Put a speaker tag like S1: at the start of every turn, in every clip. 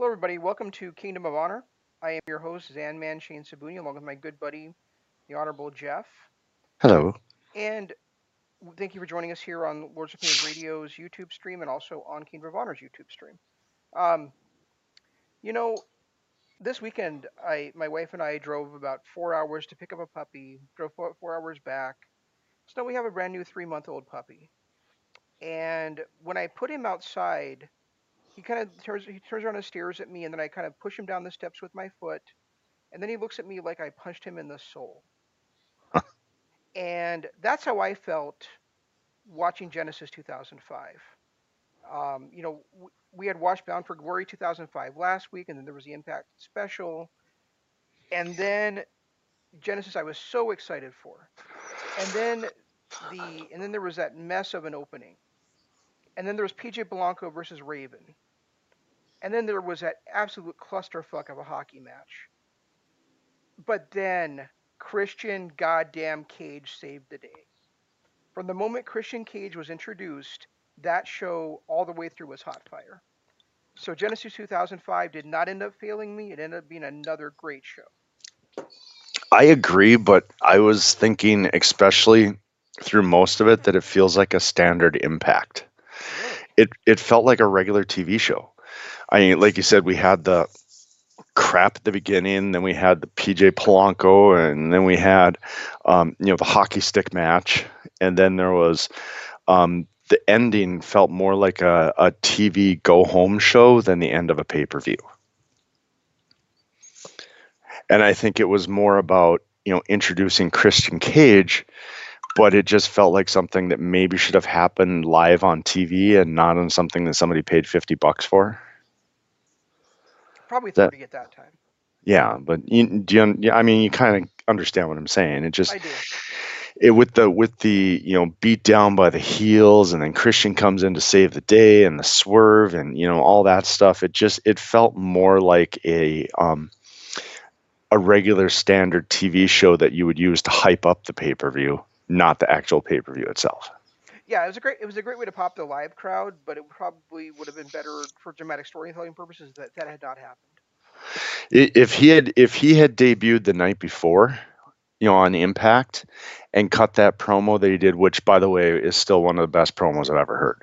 S1: Hello, everybody. Welcome to Kingdom of Honor. I am your host, Zanman Shane Sabuni, along with my good buddy, the Honorable Jeff.
S2: Hello.
S1: And thank you for joining us here on Lords of Pain Radio's YouTube stream and also on Kingdom of Honor's YouTube stream. Um, you know, this weekend, I my wife and I drove about four hours to pick up a puppy. Drove four, four hours back. So now we have a brand new three-month-old puppy. And when I put him outside, he kind of turns he turns around and stares at me, and then I kind of push him down the steps with my foot, and then he looks at me like I punched him in the soul. and that's how I felt watching Genesis 2005. Um, you know, we had watched Bound for Glory 2005 last week, and then there was the Impact special, and then Genesis I was so excited for, and then the and then there was that mess of an opening, and then there was PJ Polanco versus Raven, and then there was that absolute clusterfuck of a hockey match. But then Christian goddamn Cage saved the day. From the moment Christian Cage was introduced, that show all the way through was hot fire. So Genesis 2005 did not end up failing me. It ended up being another great show.
S2: I agree, but I was thinking, especially through most of it, that it feels like a standard impact. It it felt like a regular TV show. I mean, like you said, we had the crap at the beginning, then we had the PJ Polanco, and then we had um, you know the hockey stick match, and then there was um, the ending felt more like a, a TV go home show than the end of a pay per view. And I think it was more about you know introducing Christian Cage, but it just felt like something that maybe should have happened live on TV and not on something that somebody paid fifty bucks for.
S1: Probably
S2: That
S1: 30 at that time.
S2: yeah, but you, do you, I mean, you kind of understand what I'm saying. It just
S1: I do.
S2: it with the with the you know beat down by the heels and then christian comes in to save the day and the swerve and you know all that stuff it just it felt more like a um a regular standard tv show that you would use to hype up the pay-per-view not the actual pay-per-view itself
S1: Yeah, it was a great it was a great way to pop the live crowd, but it probably would have been better for dramatic storytelling purposes that that had not happened.
S2: If he had if he had debuted the night before you know on impact and cut that promo that he did which by the way is still one of the best promos i've ever heard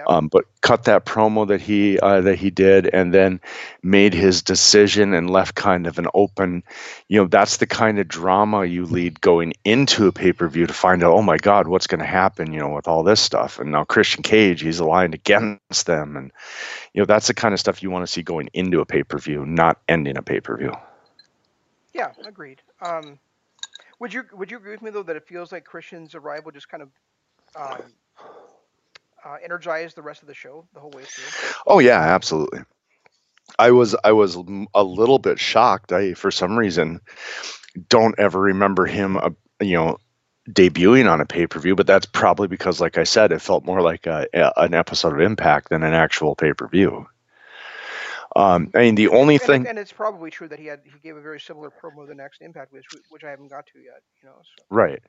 S1: Yep.
S2: um, but cut that promo that he uh, that he did and then made his decision and left kind of an open you know that's the kind of drama you lead going into a pay-per-view to find out oh my god what's going to happen you know with all this stuff and now christian cage he's aligned against them and you know that's the kind of stuff you want to see going into a pay-per-view not ending a pay-per-view
S1: Yeah, agreed. Um, would you would you agree with me though that it feels like Christian's arrival just kind of um, uh, energized the rest of the show the whole way through?
S2: oh yeah absolutely i was i was a little bit shocked i for some reason don't ever remember him uh, you know debuting on a pay-per-view but that's probably because like i said it felt more like a, a- an episode of impact than an actual pay-per-view um, i mean the only
S1: And,
S2: thing
S1: and it's probably true that he had he gave a very similar promo the next Impact, which which I haven't got to yet. You know, so.
S2: right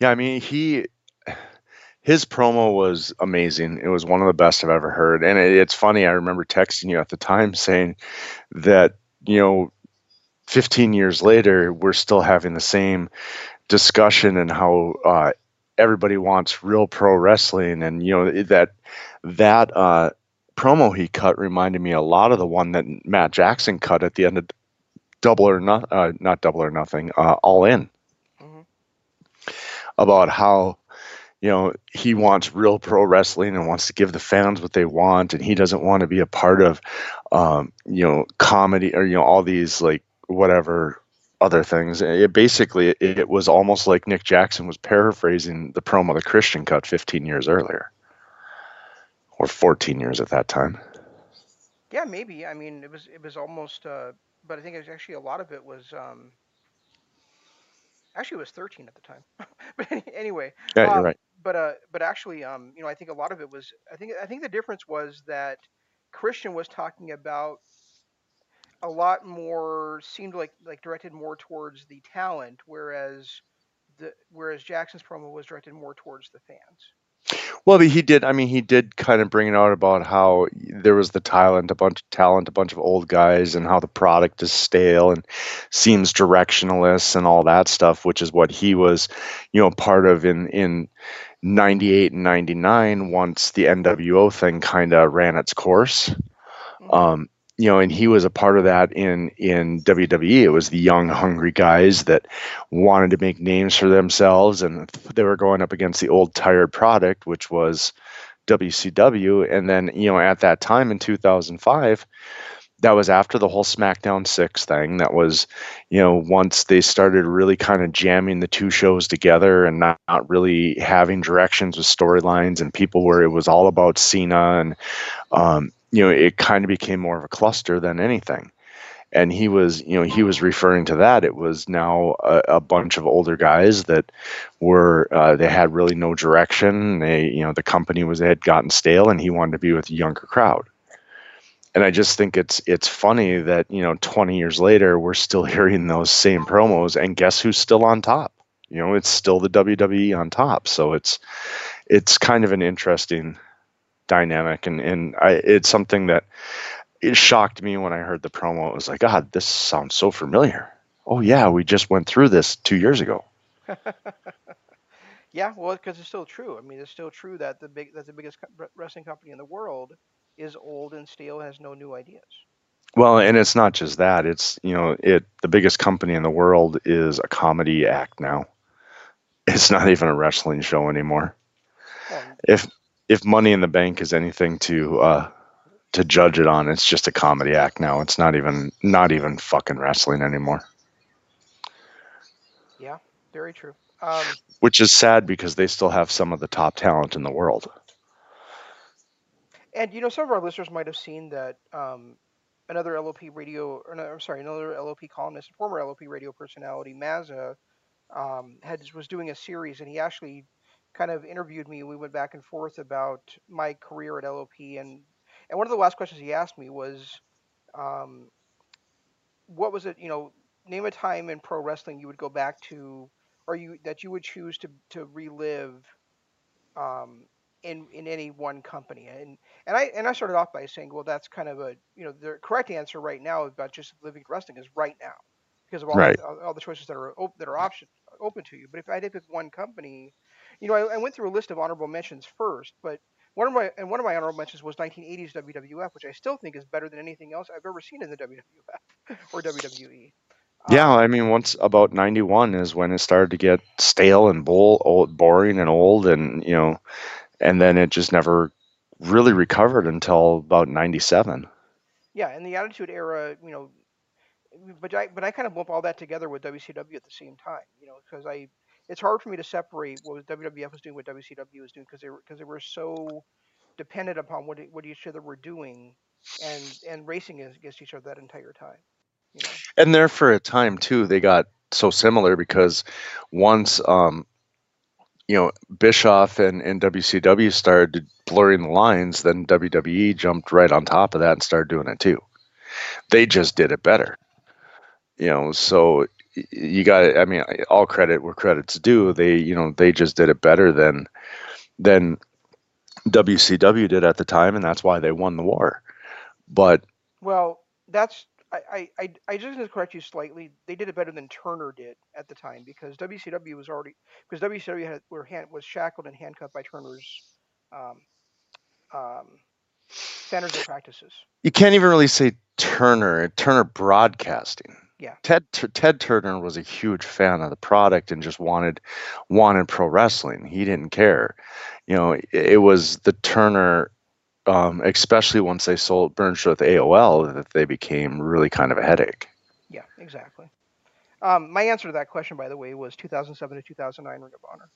S2: yeah i mean he his promo was amazing. It was one of the best i've ever heard. And it, it's funny i remember texting you at the time saying that you know 15 years later we're still having the same discussion and how uh, everybody wants real pro wrestling. And you know that that uh, promo he cut reminded me a lot of the one that Matt Jackson cut at the end of Double or Not uh, not Double or Nothing uh, All In.
S1: Hmm
S2: about how you know he wants real pro wrestling and wants to give the fans what they want and he doesn't want to be a part of um, you know comedy or you know all these like whatever other things it basically it, was almost like nick jackson was paraphrasing the promo that christian cut 15 years earlier or 14 years at that time
S1: Yeah, maybe. I mean, it was it was almost, uh, but I think it was actually a lot of it was. Um, actually, it was 13 at the time. but any, anyway,
S2: yeah you're
S1: um,
S2: right
S1: but uh, but actually, um, you know, I think a lot of it was. I think I think the difference was that Christian was talking about a lot more seemed like like directed more towards the talent, whereas the whereas Jackson's promo was directed more towards the fans.
S2: Well, but he did. I mean, he did kind of bring it out about how there was the talent, a bunch of talent, a bunch of old guys, and how the product is stale and seems directionless and all that stuff, which is what he was, you know, part of in in '98 and '99 once the NWO thing kind of ran its course.
S1: Mhm.
S2: Um, you know, and he was a part of that in in WWE. It was the young, hungry guys that wanted to make names for themselves, and they were going up against the old, tired product, which was WCW. And then, you know, at that time in 2005, that was after the whole SmackDown Six thing. That was, you know, once they started really kind of jamming the two shows together and not, not really having directions with storylines, and people where it was all about Cena and um, you know, it kind of became more of a cluster than anything. And he was, you know, he was referring to that. It was now a, a bunch of older guys that were, uh, they had really no direction. They, you know, the company was, had gotten stale and he wanted to be with a younger crowd. And I just think it's, it's funny that, you know, 20 years later, we're still hearing those same promos and guess who's still on top? You know, it's still the WWE on top. So it's, it's kind of an interesting dynamic and and I it's something that it shocked me when I heard the promo. It was like, God, this sounds so familiar. Oh yeah, we just went through this two years ago.
S1: yeah, well, because it's still true. I mean, it's still true that the big that the biggest co- wrestling company in the world is old and stale, has no new ideas.
S2: Well, and it's not just that. It's you know, it the biggest company in the world is a comedy act now. It's not even a wrestling show anymore.
S1: Well,
S2: If if Money in the Bank is anything to uh, to judge it on, it's just a comedy act now. It's not even not even fucking wrestling anymore.
S1: yeah, very true. Um,
S2: Which is sad because they still have some of the top talent in the world.
S1: and you know, some of our listeners might have seen that um, another LOP radio, or no, I'm sorry, another LOP columnist, former LOP radio personality, Mazza, um, had was doing a series, and he actually kind of interviewed me. We went back and forth about my career at LOP, and and one of the last questions he asked me was, um, what was it? You know, name a time in pro wrestling you would go back to, or you that you would choose to to relive. Um, in, in any one company and and I and I started off by saying well that's kind of a you know the correct answer right now about just living wrestling is right now because of all,
S2: Right.
S1: the, all, all the choices that are op- that are option open to you but if I did pick one company you know I, I went through a list of honorable mentions first but one of my and one of my honorable mentions was 1980s WWF which I still think is better than anything else I've ever seen in the WWF or WWE
S2: Yeah,
S1: um,
S2: I mean, once about 91 is when it started to get stale and old, boring and old, and you know, and then it just never really recovered until about 97.
S1: yeah and the Attitude Era you know but I but I kind of lump all that together with WCW at the same time, you know, because I it's hard for me to separate what WWF was doing, what WCW was doing, because they were because they were so dependent upon what what each other were doing, and and racing against each other that entire time, you know.
S2: And there for a time too, they got so similar because once, um, you know, Bischoff and, and WCW started blurring the lines, then WWE jumped right on top of that and started doing it too. They just did it better. you know so you got it i mean all credit where credit's due they you know they just did it better than than wcw did at the time and that's why they won the war but
S1: Well, that's I, I, I, just need to correct you slightly. They did it better than Turner did at the time because WCW was already because WCW had were hand, was shackled and handcuffed by Turner's um, um, standards and practices.
S2: you can't even really say turner turner broadcasting
S1: Yeah.
S2: ted ted turner was a huge fan of the product and just wanted wanted pro wrestling he didn't care you know it, it was the turner um, especially once they sold merged with aol that they became really kind of a headache
S1: Yeah, exactly. Um, my answer to that question, by the way, was 2007 to 2009 Ring of Honor.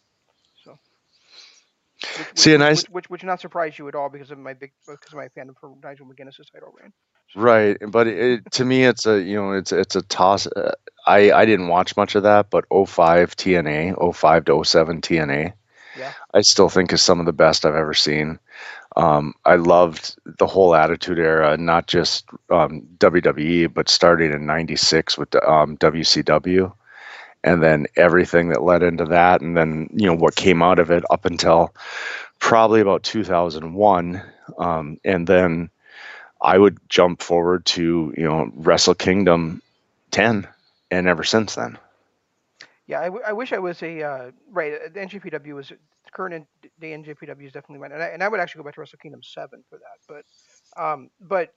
S1: Which, which,
S2: See, and I
S1: which,
S2: s-
S1: which, which not surprise you at all because of my big because of my fandom for Nigel McGuinness's title reign.
S2: Right, but it, to me, it's a you know, it's it's a toss. Uh, I I didn't watch much of that, but 05 TNA, 05 to 07 TNA,
S1: Yeah.
S2: I still think is some of the best I've ever seen. Um, I loved the whole Attitude Era, not just um, WWE, but starting in '96 with the, um, WCW, and then everything that led into that, and then you know what came out of it up until probably about 2001, um, and then I would jump forward to you know Wrestle Kingdom 10, and ever since then.
S1: Yeah, I, w- I wish I was a uh, right. uh, The NJPW was current day NJPW is definitely mine, and I, and I would actually go back to Wrestle Kingdom Seven for that. But um, but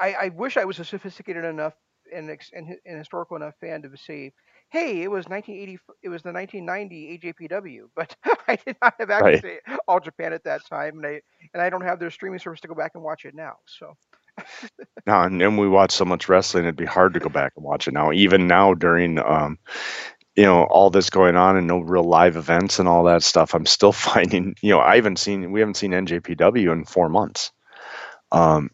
S1: I, I wish I was a sophisticated enough and and, and historical enough fan to say, hey, it was 1980, it was the 1990 AJPW, but I did not have access
S2: Right.
S1: to All Japan at that time, and I and I don't have their streaming service to go back and watch it now. So
S2: Now, and, and we watch so much wrestling, it'd be hard to go back and watch it now. Even now, during um, you know all this going on and no real live events and all that stuff, I'm still finding you know I haven't seen we haven't seen NJPW in four months. Um,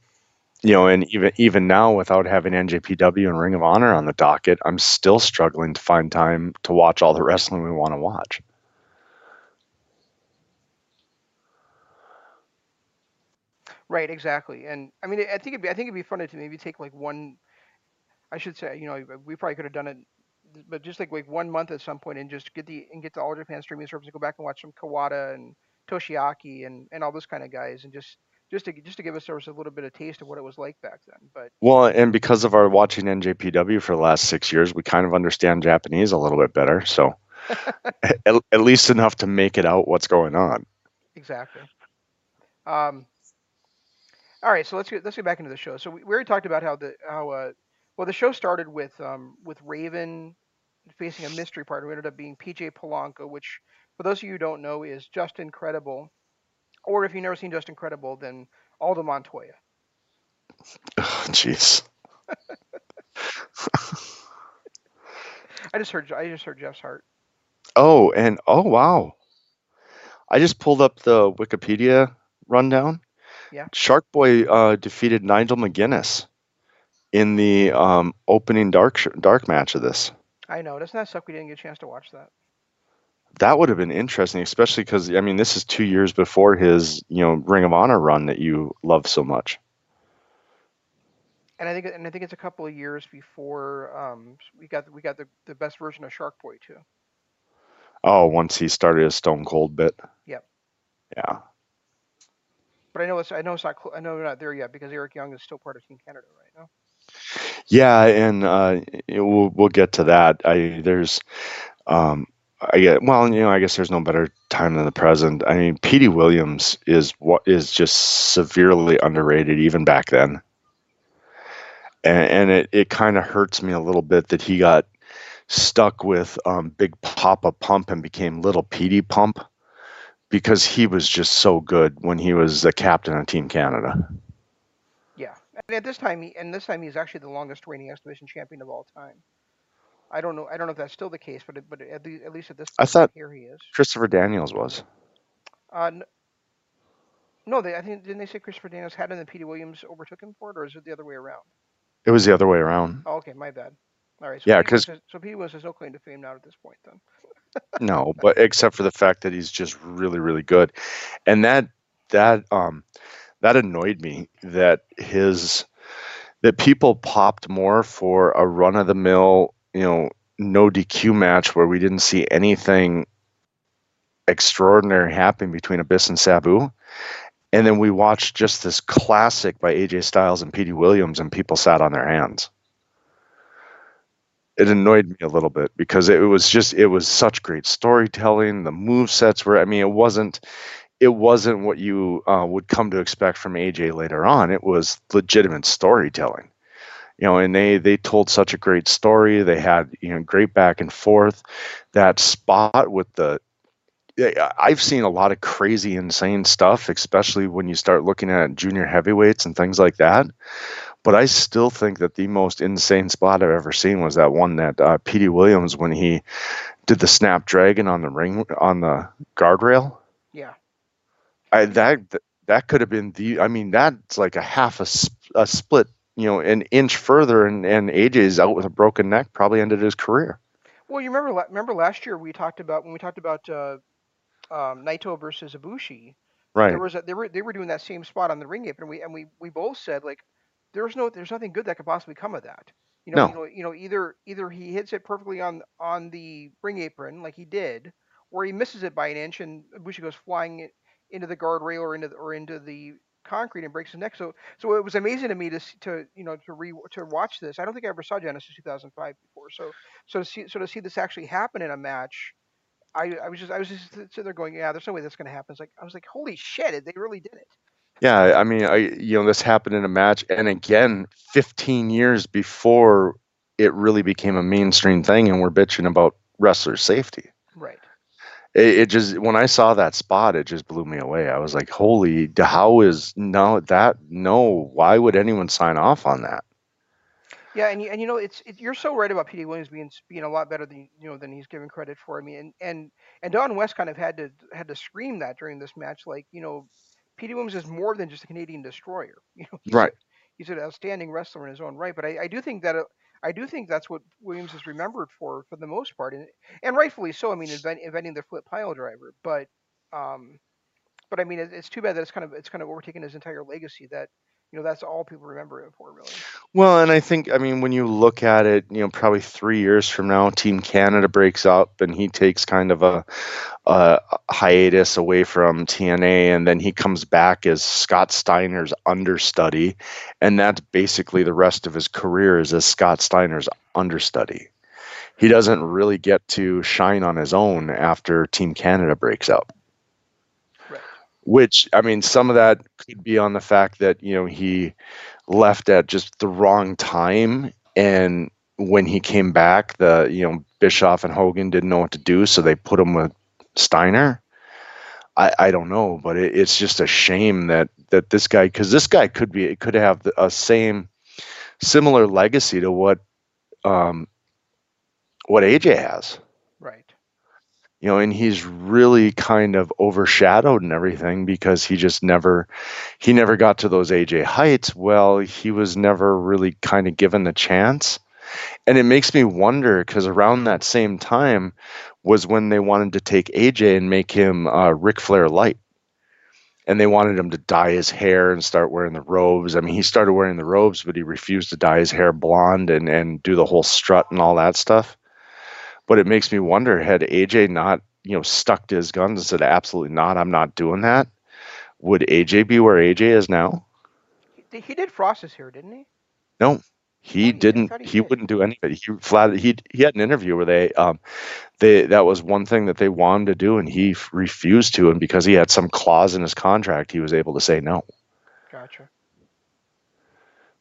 S2: you know, and even even now, without having NJPW and Ring of Honor on the docket, I'm still struggling to find time to watch all the wrestling we want to watch.
S1: right, exactly. And I mean, I think it'd be, I think it'd be funny to maybe take like one. I should say, you know, we probably could have done it, but just like like one month at some point and just get the and get the All Japan streaming service and go back and watch some Kawada and Toshiaki and and all those kind of guys and just just to just to give us a little bit of taste of what it was like back then. But
S2: Well, and because of our watching NJPW for the last six years, we kind of understand Japanese a little bit better. So at, at least enough to make it out what's going on.
S1: exactly. Um, all right, so let's get let's get back into the show. So we, we already talked about how the how uh well the show started with um with Raven facing a mystery partner who ended up being PJ Polanco, which for those of you who don't know is Justin Credible. Or if you've never seen Justin Credible, then Aldo Montoya.
S2: Oh, Jeez.
S1: I just heard I just heard Jeff's heart.
S2: Oh, and oh wow. I just pulled up the Wikipedia rundown.
S1: Yeah.
S2: Shark Boy uh, defeated Nigel McGuinness in the um, opening dark dark match of this.
S1: I know. Doesn't that suck? We didn't get a chance to watch that.
S2: That would have been interesting, especially because I mean this is two years before his you know Ring of Honor run that you love so much.
S1: And I think and I think it's a couple of years before um we got we got the, the best version of Shark Boy too.
S2: Oh, once he started his Stone Cold bit.
S1: Yep.
S2: Yeah.
S1: But I know it's I know it's not cl- I know we're not there yet because Eric Young is still part of Team Canada right now.
S2: Yeah, and uh, we'll we'll get to that. I there's, um, I get well, you know, I guess there's no better time than the present. I mean, Petey Williams is what is just severely underrated even back then, and, and it it kind of hurts me a little bit that he got stuck with um, Big Papa Pump and became Little Petey Pump because he was just so good when he was the captain of Team Canada.
S1: Yeah. And at this time he and this time he's actually the longest reigning X Division champion of all time. I don't know I don't know if that's still the case, but it, but at least, at least at this
S2: I
S1: point
S2: thought-
S1: here he is.
S2: Christopher Daniels was.
S1: Uh, no, they I think didn't they say Christopher Daniels had it and then Petey Williams overtook him for it, or is it the other way around?
S2: It was the other way around.
S1: Oh, okay, my bad. All right. So
S2: Yeah,
S1: Petey Williams
S2: 'cause-
S1: has- so Petey Williams has no claim to fame now at this point, then.
S2: No, but except for the fact that he's just really, really good, and that that um that annoyed me that his that people popped more for a run of the mill, you know, no DQ match where we didn't see anything extraordinary happen between Abyss and Sabu. And then we watched just this classic by AJ Styles and Petey Williams, and people sat on their hands it annoyed me a little bit because it was just it was such great storytelling. The move sets were I mean it wasn't it wasn't what you uh, would come to expect from AJ later on. It was legitimate storytelling. You know, and they they told such a great story. They had you know great back and forth. That spot with the I've seen a lot of crazy, insane stuff, especially when you start looking at junior heavyweights and things like that. But I still think that the most insane spot I've ever seen was that one that uh, Petey Williams when he did the snapdragon on the ring on the guardrail.
S1: Yeah.
S2: I that that could have been the. I mean, that's like a half a, a split. You know, an inch further, and and AJ's out with a broken neck. Probably ended his career.
S1: Well, you remember remember last year we talked about when we talked about uh, um, Naito versus Ibushi.
S2: Right.
S1: There was a, they were they were doing that same spot on the ring apron. We and we we both said like there's no there's nothing good that could possibly come of that. You know,
S2: No.
S1: you know, you know, either either he hits it perfectly on on the ring apron like he did, or he misses it by an inch and Ibushi goes flying into the guardrail or into the, or into the concrete and breaks his neck. So so it was amazing to me to to you know to re to watch this. I don't think I ever saw Genesis 2005 before. So so to see so to see this actually happen in a match. I, I was just I was just sitting there going, yeah, there's no way that's going to happen. It's like I was like, holy shit, they really did it.
S2: Yeah, I mean, I you know this happened in a match, and again, 15 years before it really became a mainstream thing, and we're bitching about wrestler safety.
S1: Right.
S2: It, it, just when I saw that spot, it just blew me away. I was like, "Holy! How is no that no? Why would anyone sign off on that?"
S1: Yeah, and you, and you know it's it, you're so right about Petey Williams being being a lot better than you know than he's given credit for. I mean, and and and Don West kind of had to had to scream that during this match, like you know, Petey Williams is more than just a Canadian destroyer. You know, he's
S2: right.
S1: He's an outstanding wrestler in his own right. But I, I do think that uh, I do think that's what Williams is remembered for for the most part, and and rightfully so. I mean, invent, inventing the flip pile driver, but um, but I mean, it, it's too bad that it's kind of it's kind of overtaken his entire legacy. That you know that's all people remember him for, really.
S2: Well, and I think I mean when you look at it, you know, probably three years from now, Team Canada breaks up, and he takes kind of a, a hiatus away from TNA, and then he comes back as Scott Steiner's understudy, and that's basically the rest of his career is as Scott Steiner's understudy. He doesn't really get to shine on his own after Team Canada breaks up. Which I mean, some of that could be on the fact that you know he left at just the wrong time, and when he came back, the you know Bischoff and Hogan didn't know what to do, so they put him with Steiner. I, I don't know, but it, it's just a shame that that this guy because this guy could be it could have a same similar legacy to what um, what AJ has. You know, and he's really kind of overshadowed and everything because he just never he never got to those AJ heights. Well, he was never really kind of given the chance. And it makes me wonder because around that same time was when they wanted to take AJ and make him uh, Ric Flair light. And they wanted him to dye his hair and start wearing the robes. I mean, he started wearing the robes, but he refused to dye his hair blonde and, and do the whole strut and all that stuff. But it makes me wonder had AJ not, you know, stuck to his guns and said, absolutely not, I'm not doing that, would AJ be where AJ is now?
S1: He, he did Frost's here, didn't he?
S2: No, he didn't.
S1: he
S2: He
S1: did.
S2: wouldn't do anything. He flat. He he had an interview where they um, they that was one thing that they wanted to do, and he f- refused to. And because he had some clause in his contract, he was able to say no.
S1: Gotcha.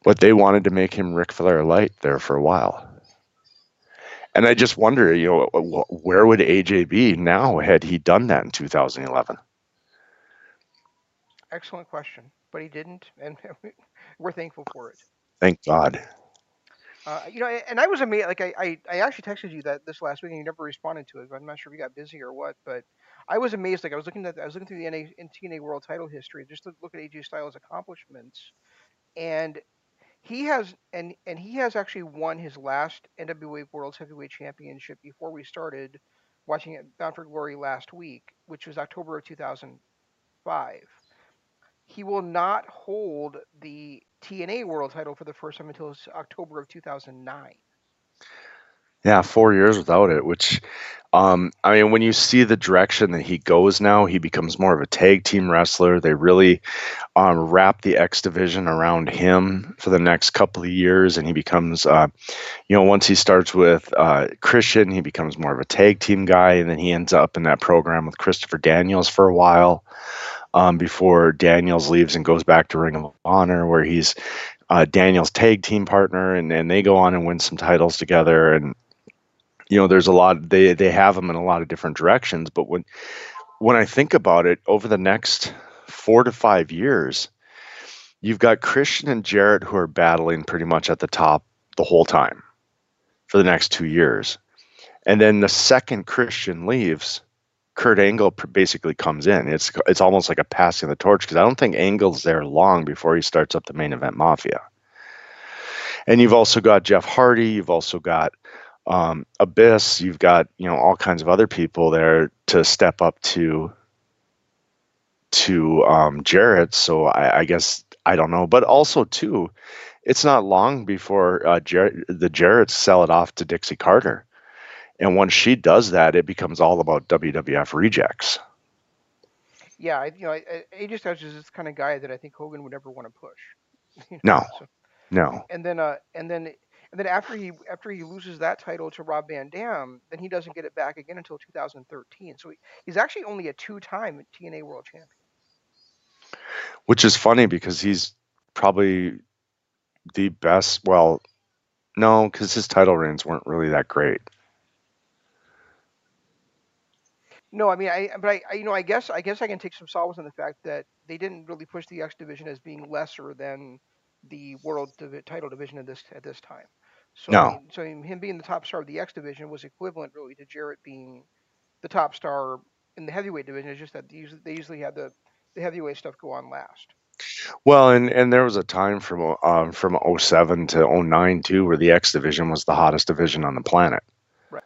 S2: But they wanted to make him Ric Flair light there for a while. And I just wonder, you know, where would AJ be now had he done that in 2011?
S1: Excellent question, but he didn't, and we're thankful for it.
S2: Thank God.
S1: Uh, you know, and I was amazed. Like I, I, I actually texted you that this last week, and you never responded to it. I'm not sure if you got busy or what, but I was amazed. Like I was looking at, I was looking through the NA, TNA World Title history, just to look at AJ Styles' accomplishments, and he has, and and he has actually won his last NWA World Heavyweight Championship before we started watching it Bound for Glory last week, which was October of 2005. He will not hold the TNA World Title for the first time until October of 2009.
S2: Yeah, four years without it, which, um, I mean, when you see the direction that he goes now, he becomes more of a tag team wrestler. They really um, wrap the X division around him for the next couple of years, and he becomes, uh, you know, once he starts with uh, Christian, he becomes more of a tag team guy, and then he ends up in that program with Christopher Daniels for a while. Um, before Daniels leaves and goes back to Ring of Honor, where he's uh, Daniels' tag team partner, and, and they go on and win some titles together. And you know there's a lot they they have them in a lot of different directions but when when i think about it over the next 4 to 5 years you've got christian and jarrett who are battling pretty much at the top the whole time for the next 2 years. And then the second christian leaves kurt angle basically comes in. It's it's almost like a passing the torch because i don't think angle's there long before he starts up the main event mafia. And you've also got jeff hardy you've also got um, Abyss, you've got you know all kinds of other people there to step up to to um, Jarrett. So I, I guess I don't know, but also too, it's not long before uh, Jarrett, the Jarretts sell it off to Dixie Carter, and once she does that, it becomes all about WWF rejects.
S1: Yeah, I, you know, I, I- AJ Styles is this kind of guy that I think Hogan would never want to push. You know,
S2: No,
S1: so
S2: no.
S1: and then uh and then and then after he after he loses that title to Rob Van Dam, then he doesn't get it back again until 2013. So he, he's actually only a two-time TNA World Champion.
S2: Which is funny because he's probably the best. Well, no, because his title reigns weren't really that great.
S1: No, I mean, I but I, I you know I guess I guess I can take some solace in the fact that they didn't really push the X division as being lesser than the world divi- title division at this at this time. So
S2: No.
S1: so him being the top star of the X division was equivalent really to Jarrett being the top star in the heavyweight division. It's just that they usually, they usually had the the heavyweight stuff go on last.
S2: Well, and and there was a time from um, from 07 to 09 too, where the X division was the hottest division on the planet.
S1: Right.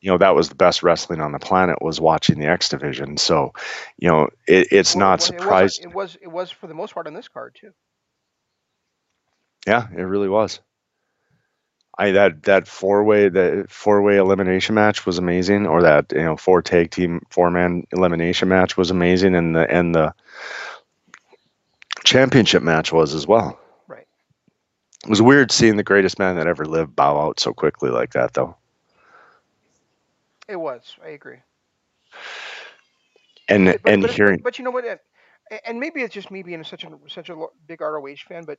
S2: You know, that was the best wrestling on the planet was watching the X division. So, you know, it, it's
S1: Well,
S2: not
S1: surprising. it was it was it was for the most part on this card too.
S2: Yeah, it really was. I that that four way the four way elimination match was amazing, or that you know four tag team four man elimination match was amazing, and the and the championship match was as well.
S1: Right.
S2: It was weird seeing the greatest man that ever lived bow out so quickly like that, though.
S1: It was. I agree.
S2: And
S1: But
S2: and
S1: but,
S2: hearing
S1: but you know what? And maybe it's just me being such a such a big ROH fan, but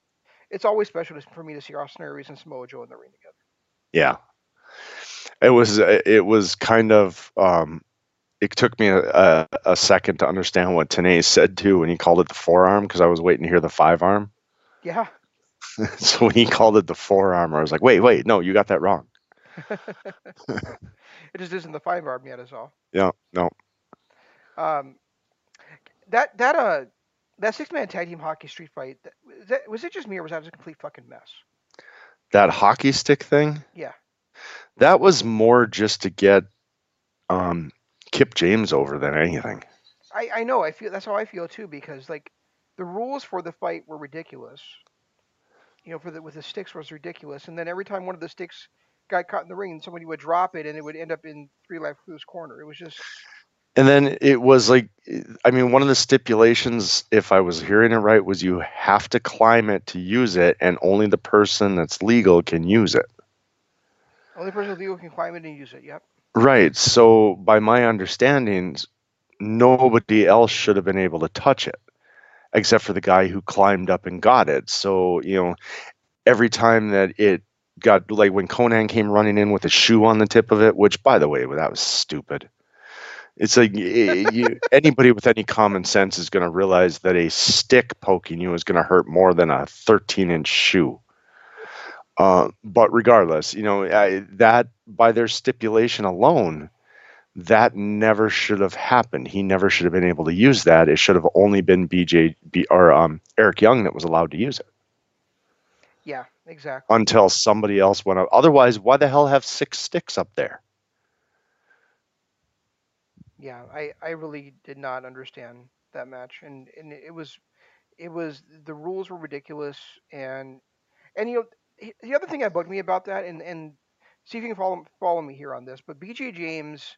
S1: it's always special for me to see Austin Aries and Samoa Joe in the ring together.
S2: yeah, it was it was kind of um, it took me a, a, a second to understand what Tenay said too when he called it the forearm because I was waiting to hear the five arm.
S1: Yeah.
S2: so when he called it the forearm, I was like, wait, wait, no, you got that wrong.
S1: It just isn't the five arm yet, is all.
S2: Yeah, no,
S1: Um, that that uh that six man tag team hockey street fight that, was it just me or was that just a complete fucking mess?
S2: that hockey stick thing.
S1: Yeah.
S2: That was more just to get um, Kip James over than anything.
S1: I I know I feel that's how I feel too because like the rules for the fight were ridiculous. You know, for the with the sticks was ridiculous, and then every time one of the sticks got caught in the ring, somebody would drop it and it would end up in three life crew's corner. It was just
S2: And then it was like, I mean, one of the stipulations, if I was hearing it right, was you have to climb it to use it, and only the person that's legal can use it.
S1: only person legal can climb it and use it. Yep.
S2: Right. So, by my understandings, nobody else should have been able to touch it except for the guy who climbed up and got it. So, you know, every time that it got like when Konnan came running in with a shoe on the tip of it, which by the way, that was stupid. It's like you, anybody with any common sense is going to realize that a stick poking you is going to hurt more than a 13 inch shoe. Uh, but regardless, you know, I, that by their stipulation alone, that never should have happened. He never should have been able to use that. It should have only been BG B, or um, Eric Young that was allowed to use it
S1: Yeah. Exactly.
S2: until somebody else went up. Otherwise, why the hell have six sticks up there?
S1: Yeah. I I really did not understand that match, and and it was it was the rules were ridiculous, and and you know the other thing that bugged me about that, and and see if you can follow follow me here on this, but BG James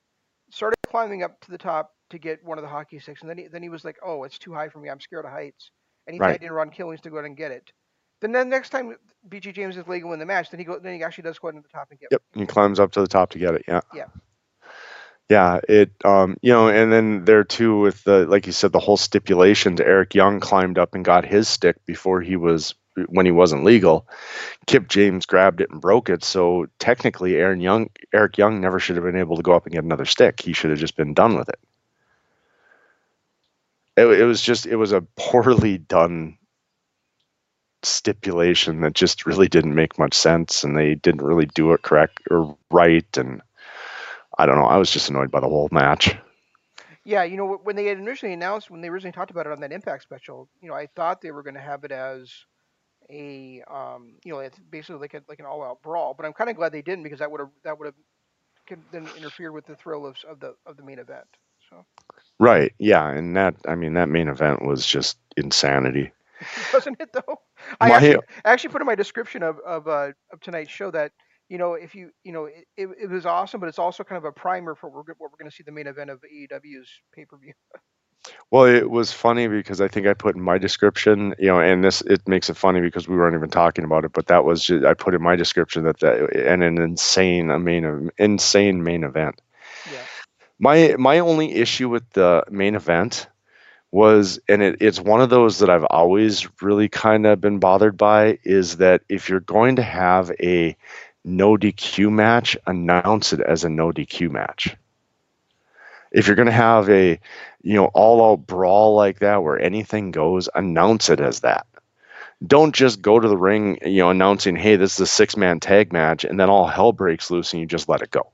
S1: started climbing up to the top to get one of the hockey sticks, and then he then he was like, oh, it's too high for me. I'm scared of heights, and he
S2: Right.
S1: in Ron Killings to go ahead and get it. Then the next time BG James is legal in the match, then he go then he actually does go ahead to the top and get
S2: Yep, And he climbs up to the top to get it. Yeah.
S1: Yeah.
S2: Yeah, it um you know, and then there too with the like you said the whole stipulations Eric Young climbed up and got his stick before he was when he wasn't legal. Kip James grabbed it and broke it, so technically Aaron Young Eric Young never should have been able to go up and get another stick. He should have just been done with it. It, it was just it was a poorly done stipulation that just really didn't make much sense and they didn't really do it correct or right and I don't know. I was just annoyed by the whole match.
S1: Yeah, you know, when they had initially announced, when they originally talked about it on that Impact special, you know, I thought they were going to have it as a, um, you know, it's basically like a, like an all-out brawl. But I'm kind of glad they didn't because that would have that would have then interfered with the thrill of of the of the main event. So
S2: Right. Yeah, and that I mean that main event was just insanity.
S1: wasn't it though? I
S2: My-
S1: actually, I actually put in my description of of, uh, of tonight's show that you know if you you know it, it, was awesome, but it's also kind of a primer for what we're, we're going to see the main event of AEW's pay per view.
S2: Well, it was funny because I think I put in my description, you know, and this it makes it funny because we weren't even talking about it, but that was just, I put in my description that that and an insane a main insane main event.
S1: Yeah.
S2: My my only issue with the main event was, and it, it's one of those that I've always really kind of been bothered by, is that if you're going to have a no DQ match, announce it as a no DQ match. If you're going to have a you know all out brawl like that where anything goes announce it as that. Don't just go to the ring you know announcing hey this is a six man tag match and then all hell breaks loose and you just let it go.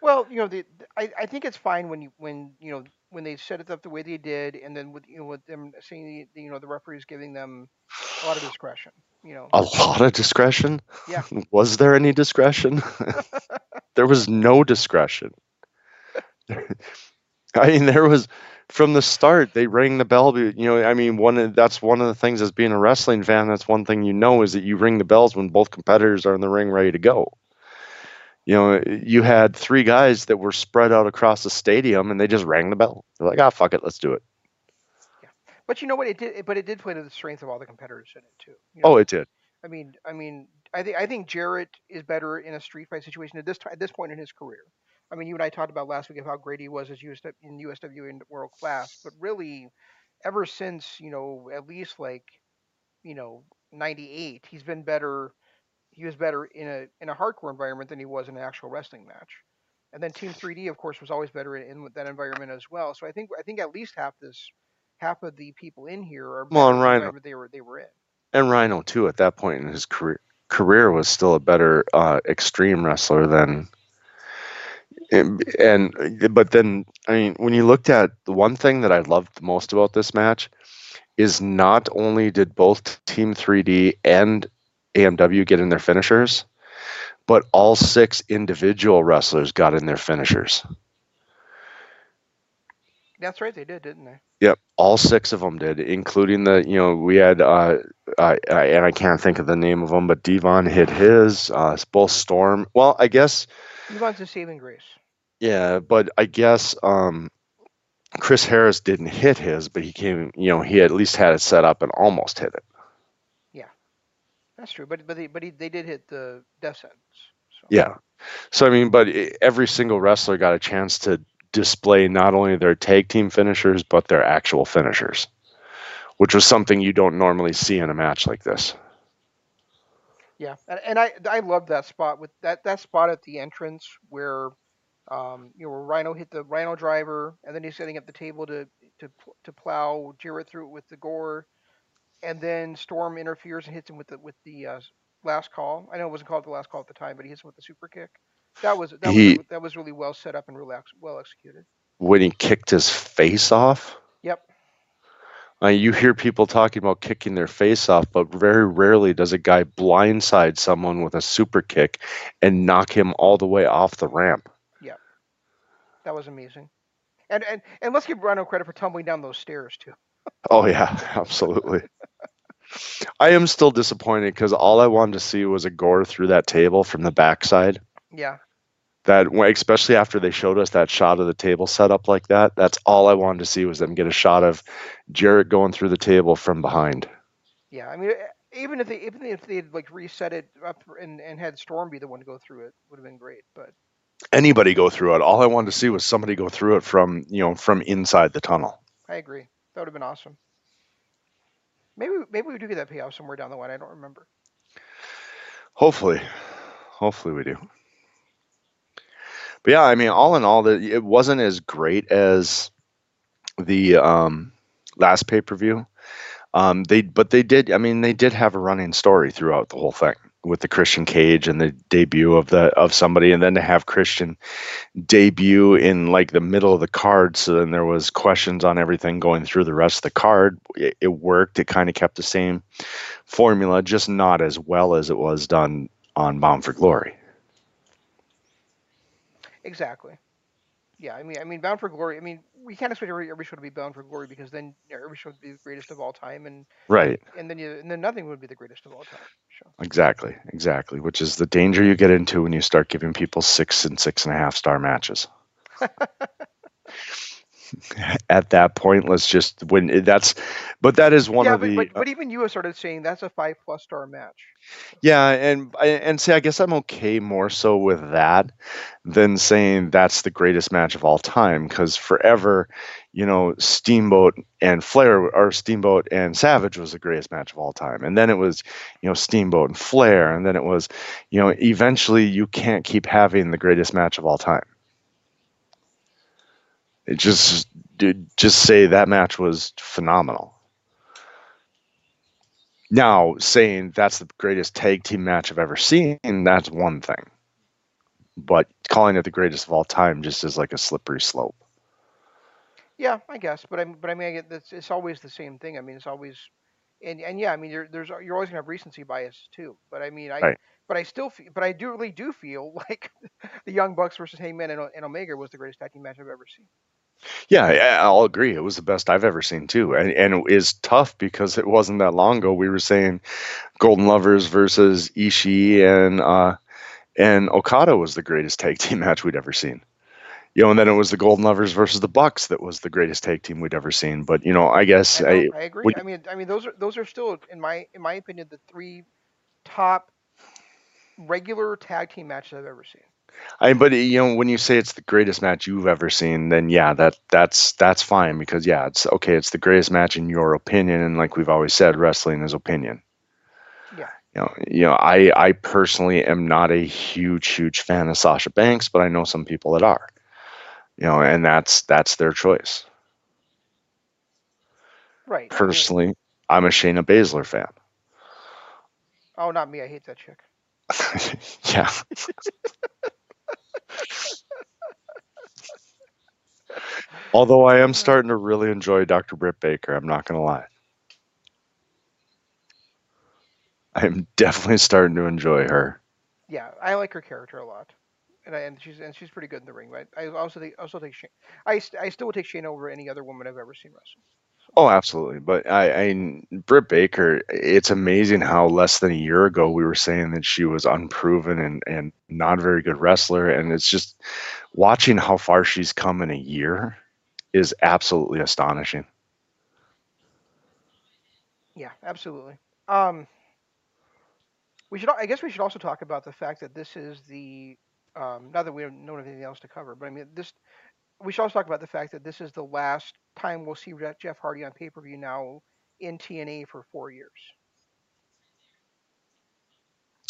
S1: Well you know the, I, I think it's fine when you when you know when they set it up the way they did and then with you know with them seeing the, you know the referees giving them a lot of discretion you know
S2: a lot of discretion
S1: yeah
S2: was there any discretion there was no discretion I mean, there was from the start they rang the bell. You know, I mean, one that's one of the things as being a wrestling fan. That's one thing you know is that you ring the bells when both competitors are in the ring ready to go. You know, you had three guys that were spread out across the stadium, and they just rang the bell. They're like, "Ah, fuck it, let's do it."
S1: But you know what? It did, but it did play to the strength of all the competitors in it too. You oh, know?
S2: Oh, it did.
S1: I mean, I mean, I think I think Jarrett is better in a street fight situation at this t- at this point in his career. I mean, you and I talked about last week of how great he was as USW, in USW in world class, but really, ever since you know at least like you know '98, he's been better. He was better in a in a hardcore environment than he was in an actual wrestling match. And then Team 3D, of course, was always better in, in that environment as well. So I think I think at least half this half of the people in here are
S2: well, and Rhino,
S1: they were they were in.
S2: and Rhino too. At that point in his career, career was still a better uh, extreme wrestler than and, and but then I mean when you looked at the one thing that I loved the most about this match is not only did both Team 3D and AMW get in their finishers, but all six individual wrestlers got in their finishers.
S1: That's right, they did, didn't they?
S2: Yep, all six of them did, including the you know we had uh, I, I, and I can't think of the name of them, but Devon hit his. Uh, both Storm. Well, I guess
S1: Devon's a saving grace.
S2: Yeah, but I guess um, Chris Harris didn't hit his, but he came. You know, he at least had it set up and almost hit it.
S1: Yeah, that's true. But but they, but he, they did hit the death sentence. So.
S2: Yeah. So I mean, but every single wrestler got a chance to display not only their tag team finishers but their actual finishers, which was something you don't normally see in a match like this.
S1: Yeah, and, I I love that spot with that that spot at the entrance where um, you know, where Rhino hit the Rhino driver, and then he's setting up the table to to to plow Jarrett through it with the gore, and then Storm interferes and hits him with the with the uh, last call. I know it wasn't called the last call at the time, but he hits him with the super kick. That was that
S2: he,
S1: was that was really well set up and really well executed.
S2: When he kicked his face off.
S1: Yep.
S2: Uh, you hear people talking about kicking their face off, but very rarely does a guy blindside someone with a super kick and knock him all the way off the ramp. Yep.
S1: That was amazing. And and and let's give Rhino credit for tumbling down those stairs too.
S2: Oh yeah, absolutely. I am still disappointed because all I wanted to see was a gore through that table from the backside.
S1: Yeah.
S2: That especially after they showed us that shot of the table set up like that, that's all I wanted to see was them get a shot of Jarrett going through the table from behind.
S1: Yeah, I mean, even if they even if they had like reset it up and, and had Storm be the one to go through it, would have been great. But
S2: anybody go through it. All I wanted to see was somebody go through it from you know from inside the tunnel.
S1: I agree. That would have been awesome. Maybe maybe we do get that payoff somewhere down the line. I don't remember.
S2: Hopefully, hopefully we do. But yeah, I mean, all in all, it wasn't as great as the um, last pay per view. Um, they but they did. I mean, they did have a running story throughout the whole thing with the Christian Cage and the debut of the of somebody, and then to have Christian debut in like the middle of the card. So then there was questions on everything going through the rest of the card. It, it worked. It kind of kept the same formula, just not as well as it was done on Bound for Glory.
S1: Exactly. Yeah, I mean, I mean, Bound for Glory. I mean, we can't expect every, every show to be Bound for Glory because then every show would be the greatest of all time, and
S2: right,
S1: and then you, and then nothing would be the greatest of all time. So.
S2: Exactly, exactly. Which is the danger you get into when you start giving people six and six and a half star matches. at that point. Let's just when that's, but that is one
S1: yeah,
S2: of
S1: but,
S2: the
S1: but uh, but even you have started saying that's a five plus star match.
S2: yeah, and and see, I guess I'm okay more so with that than saying that's the greatest match of all time because forever, you know, Steamboat and Flair or Steamboat and Savage was the greatest match of all time, and then it was you know Steamboat and Flair, and then it was you know eventually you can't keep having the greatest match of all time. It just just say that match was phenomenal. Now, saying that's the greatest tag team match I've ever seen, that's one thing. But calling it the greatest of all time just is like a slippery slope.
S1: Yeah, I guess, but I but I mean, I get that's it's always the same thing. I mean, it's always, and and yeah, I mean, there, there's you're always gonna have recency bias too. But I mean, I
S2: Right.
S1: but I still feel, but I do really do feel like the Young Bucks versus Hangman and, and Omega was the greatest tag team match I've ever seen.
S2: Yeah, I'll agree. It was the best I've ever seen too, and and it is tough because it wasn't that long ago. We were saying Golden Lovers versus Ishii and uh, and Okada was the greatest tag team match we'd ever seen. You know, and then it was the Golden Lovers versus the Bucks that was the greatest tag team we'd ever seen. But you know, I guess
S1: I,
S2: I,
S1: I agree.
S2: would-
S1: I mean, I mean, those are those are still, in my in my opinion, the three top regular tag team matches I've ever seen.
S2: I but you know when you say it's the greatest match you've ever seen, then yeah, that that's that's fine because yeah, it's okay. It's the greatest match in your opinion, and like we've always said, wrestling is opinion.
S1: Yeah.
S2: You know, you know, I I personally am not a huge huge fan of Sasha Banks, but I know some people that are. You know, and that's that's their choice.
S1: Right.
S2: Personally, I'm a Shayna Baszler fan.
S1: oh, not me. I hate that chick.
S2: yeah. Although I am starting to really enjoy Dr. Britt Baker, I'm not going to lie. I'm definitely starting to enjoy her.
S1: Yeah, I like her character a lot, and I, and she's and she's pretty good in the ring. Right? I also think also take Shayna. I st- I still would take Shayna over any other woman I've ever seen wrestle.
S2: Oh, absolutely. But I, I Britt Baker, it's amazing how less than a year ago we were saying that she was unproven and, and not a very good wrestler. And it's just watching how far she's come in a year is absolutely astonishing.
S1: Yeah, absolutely. Um, we should. I guess we should also talk about the fact that this is the. Um, not that we don't know anything else to cover, but I mean this. We should also talk about the fact that this is the last time we'll see Jeff Hardy on pay per view now in TNA for four years.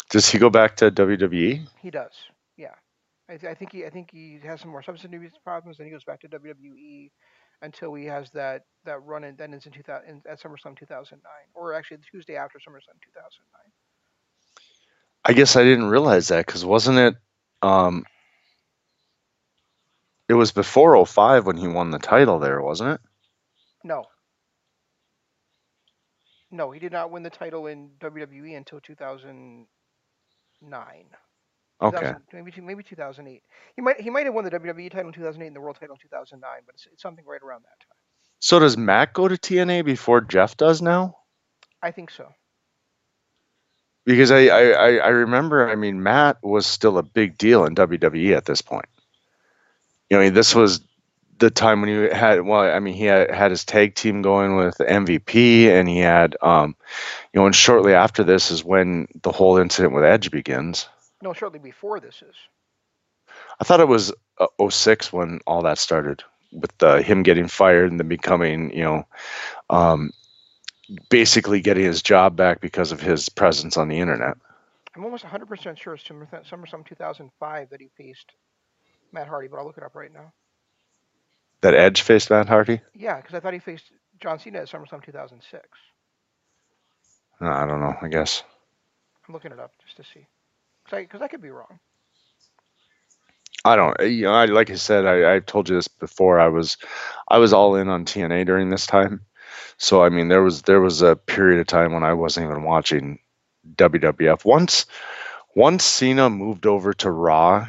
S2: Does he go back to? WWE?
S1: He does. Yeah, I, th- I think he. I think he has some more substance abuse problems, and he goes back to WWE until he has that that run and then it's in 2000 in, at SummerSlam 2009, or actually the Tuesday after SummerSlam 2009.
S2: I guess I didn't realize that because wasn't it? Um, it was before 05 when he won the title there, wasn't it?
S1: No. No, he did not win the title in WWE until 2009.
S2: Okay.
S1: maybe maybe 2008. He might he might have won the WWE title in 2008 and the world title in 2009, but it's, it's something right around that time.
S2: So does Matt go to TNA before Jeff does now?
S1: I think so.
S2: Because I, I, I- I remember, I mean, Matt was still a big deal in WWE at this point. You know, this was the time when he had, well, I mean, he had, had his tag team going with MVP, and he had, um, you know, and shortly after this is when the whole incident with Edge begins.
S1: No, shortly before this is.
S2: I thought it was uh, 06 when all that started with uh, him getting fired and then becoming, you know, um, basically getting his job back because of his presence on the internet.
S1: I'm almost 100% sure it's Summer- SummerSlam 2005 that he faced Matt Hardy, but I'll look it up right now.
S2: That Edge faced Matt Hardy?
S1: Yeah, because I thought he faced John Cena at SummerSlam 2006.
S2: Uh, I don't know, I guess.
S1: I'm looking it up just to see. Because I, I could be wrong.
S2: I don't. You know, I, like I said, I, I told you this before. I was, I was all in on TNA during this time. So I mean, there was there was a period of time when I wasn't even watching WWF. Once, once Cena moved over to Raw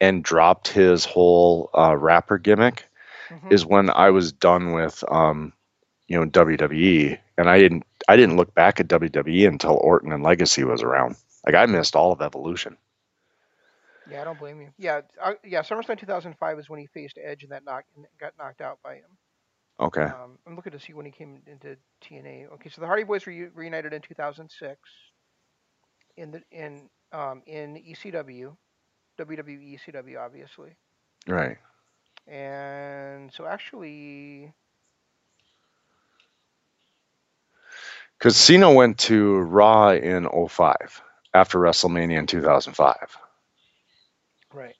S2: and dropped his whole uh, rapper gimmick,
S1: Mhm.
S2: is when I was done with, um, you know, WWE, and I didn't I didn't look back at WWE until Orton and Legacy was around. Like I missed all of Evolution.
S1: Yeah, I don't blame you. Yeah, uh, yeah. SummerSlam 2005 is when he faced Edge and that knocked and got knocked out by him.
S2: Okay.
S1: Um, I'm looking to see when he came into TNA. Okay, so the Hardy Boys were reunited in 2006 in the in um, in ECW, WWE ECW, obviously.
S2: Right.
S1: And so actually,
S2: because Cena went to Raw in 05 after WrestleMania in 2005.
S1: Right.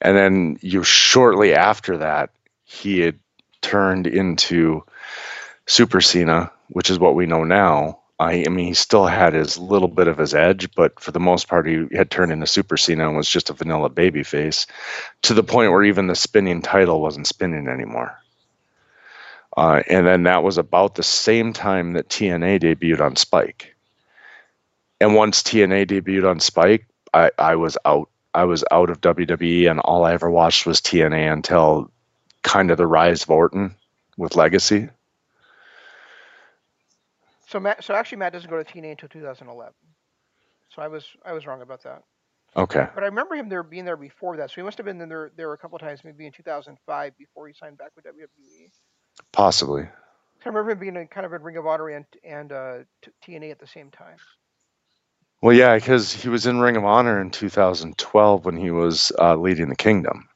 S2: And then you shortly after that, he had turned into Super Cena, which is what we know now. I, I mean, he still had his little bit of his edge, but for the most part, he had turned into Super Cena and was just a vanilla baby face to the point where even the spinning title wasn't spinning anymore. Uh, and then that was about the same time that TNA debuted on Spike. And once TNA debuted on Spike, I, I was out. I was out of WWE, and all I ever watched was TNA until kind of the rise of Orton with Legacy.
S1: So Matt, so actually, Matt doesn't go to TNA until 2011. So I was I was wrong about that.
S2: Okay.
S1: But I remember him there being there before that. So he must have been there there a couple of times, maybe in 2005 before he signed back with WWE.
S2: Possibly.
S1: I remember him being in kind of a Ring of Honor and and uh, TNA at the same time.
S2: Well, yeah, because he was in Ring of Honor in 2012 when he was uh, leading the Kingdom.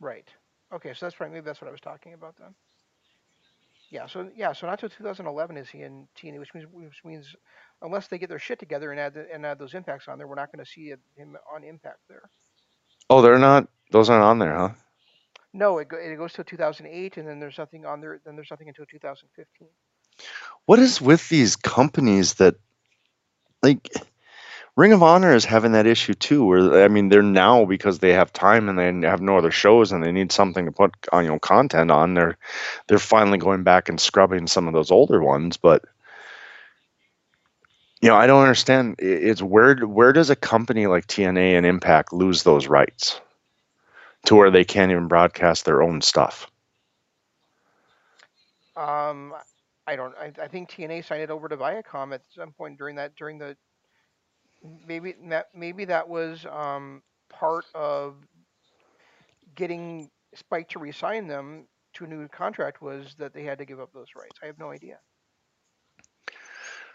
S1: Right. Okay, so that's right. Maybe that's what I was talking about then. Yeah. So yeah. So not until 2011 is he in TNA, which means which means unless they get their shit together and add the, and add those impacts on there, we're not going to see him on Impact there.
S2: Oh, they're not. Those aren't on there, huh?
S1: No, it, go, it goes to 2008, and then there's nothing on there. Then there's nothing until 2015.
S2: What is with these companies that, like, Ring of Honor is having that issue too. Where I mean, they're now because they have time and they have no other shows and they need something to put on, you know, content on. They're they're finally going back and scrubbing some of those older ones, but you know, I don't understand. It's where where does a company like TNA and Impact lose those rights? to where they can't even broadcast their own stuff?
S1: Um, I don't. I, I think TNA signed it over to Viacom at some point during that during the maybe that maybe that was um, part of getting Spike to resign them to a new contract was that they had to give up those rights. I have no idea.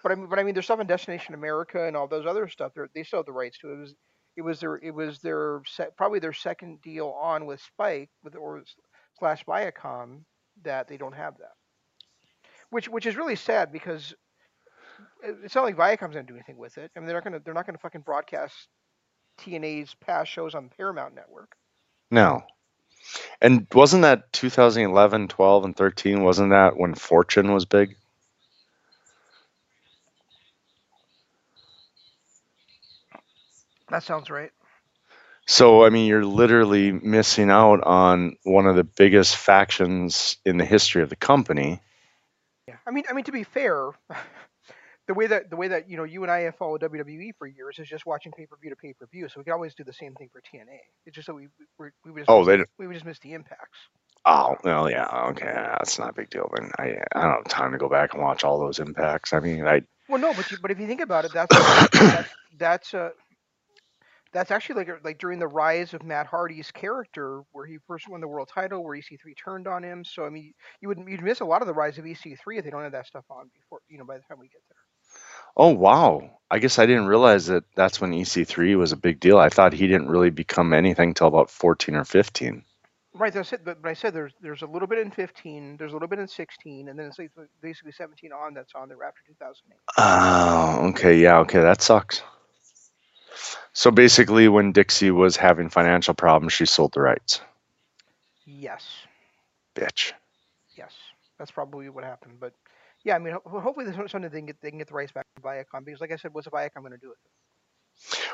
S1: But I mean, but I mean, there's stuff in Destination America and all those other stuff. They still have the rights to it. It was it was their it was their set, probably their second deal on with Spike with or slash Viacom that they don't have that, which which is really sad because it's not like Viacom's gonna do anything with it. I mean they're not gonna they're not gonna fucking broadcast TNA's past shows on Paramount Network.
S2: No. And wasn't that 2011, 12, and 13? Wasn't that when Fortune was big?
S1: That sounds right.
S2: So, I mean, you're literally missing out on one of the biggest factions in the history of the company.
S1: Yeah, I mean, I mean to be fair, the way that the way that you know you and I have followed WWE for years is just watching pay per view to pay per view. So we can always do the same thing for TNA. It's just that we we, we would just
S2: oh
S1: miss,
S2: they
S1: we would just miss the impacts.
S2: Oh well, yeah, okay, that's not a big deal. Then I I don't have time to go back and watch all those impacts. I mean, I
S1: well no, but you, but if you think about it, that's that's, that's uh, that's actually like like during the rise of Matt Hardy's character, where he first won the world title, where EC3 turned on him. So I mean, you would you'd miss a lot of the rise of EC3 if they don't have that stuff on before you know by the time we get there.
S2: Oh wow! I guess I didn't realize that that's when EC3 was a big deal. I thought he didn't really become anything till about 14 or 15.
S1: Right, that's it. But, but I said there's there's a little bit in 15, there's a little bit in 16, and then it's basically 17 on that's on there after 2008.
S2: Oh, okay, yeah, okay, that sucks. So basically, when Dixie was having financial problems, she sold the rights.
S1: Yes.
S2: Bitch.
S1: Yes, that's probably what happened. But yeah, I mean, ho- hopefully there's something they can get they can get the rights back from Viacom because, like I said, what's Viacom going to do with it?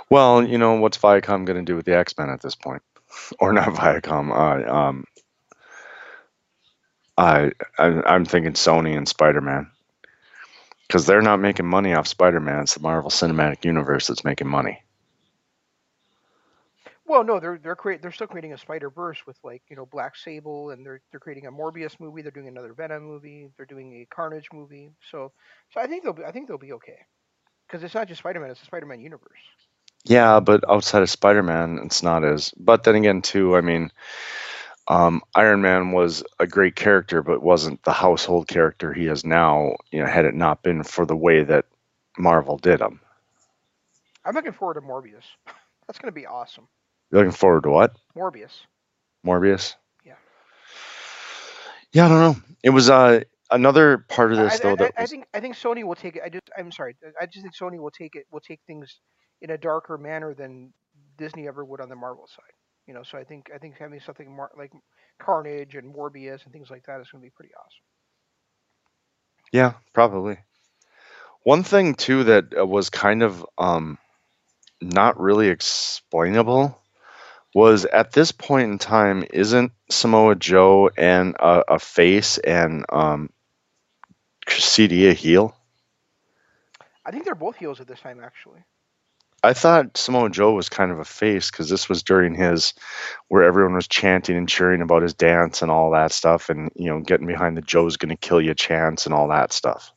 S2: Well, you know, what's Viacom going to do with the X Men at this point? or not Viacom? Um, I, I I'm thinking Sony and Spider Man because they're not making money off Spider Man. It's the Marvel Cinematic Universe that's making money.
S1: Well, no, they're they're create they're still creating a Spider Verse with like you know Black Sable, and they're they're creating a Morbius movie. They're doing another Venom movie. They're doing a Carnage movie. So so I think they'll be I think they'll be okay because it's not just Spider Man; it's the Spider Man universe.
S2: Yeah, but outside of Spider-Man, it's not as. But then again, too, I mean, um, Iron Man was a great character, but wasn't the household character he is now. You know, had it not been for the way that Marvel did him.
S1: I'm looking forward to Morbius. That's going to be awesome.
S2: You're looking forward to what?
S1: Morbius.
S2: Morbius.
S1: Yeah.
S2: Yeah, I don't know. It was uh another part of this
S1: I,
S2: though
S1: I,
S2: that
S1: I
S2: was,
S1: think I think Sony will take it. I just I'm sorry. I just think Sony will take it. Will take things in a darker manner than Disney ever would on the Marvel side. You know, so I think I think having something more like Carnage and Morbius and things like that is going to be pretty awesome.
S2: yeah, probably. One thing too that uh, was kind of um not really explainable was at this point in time, isn't Samoa Joe and a, a face and um, CD a heel?
S1: I think they're both heels at this time, actually.
S2: I thought Samoa Joe was kind of a face because this was during his where everyone was chanting and cheering about his dance and all that stuff, and you know, getting behind the Joe's gonna kill you chance and all that stuff.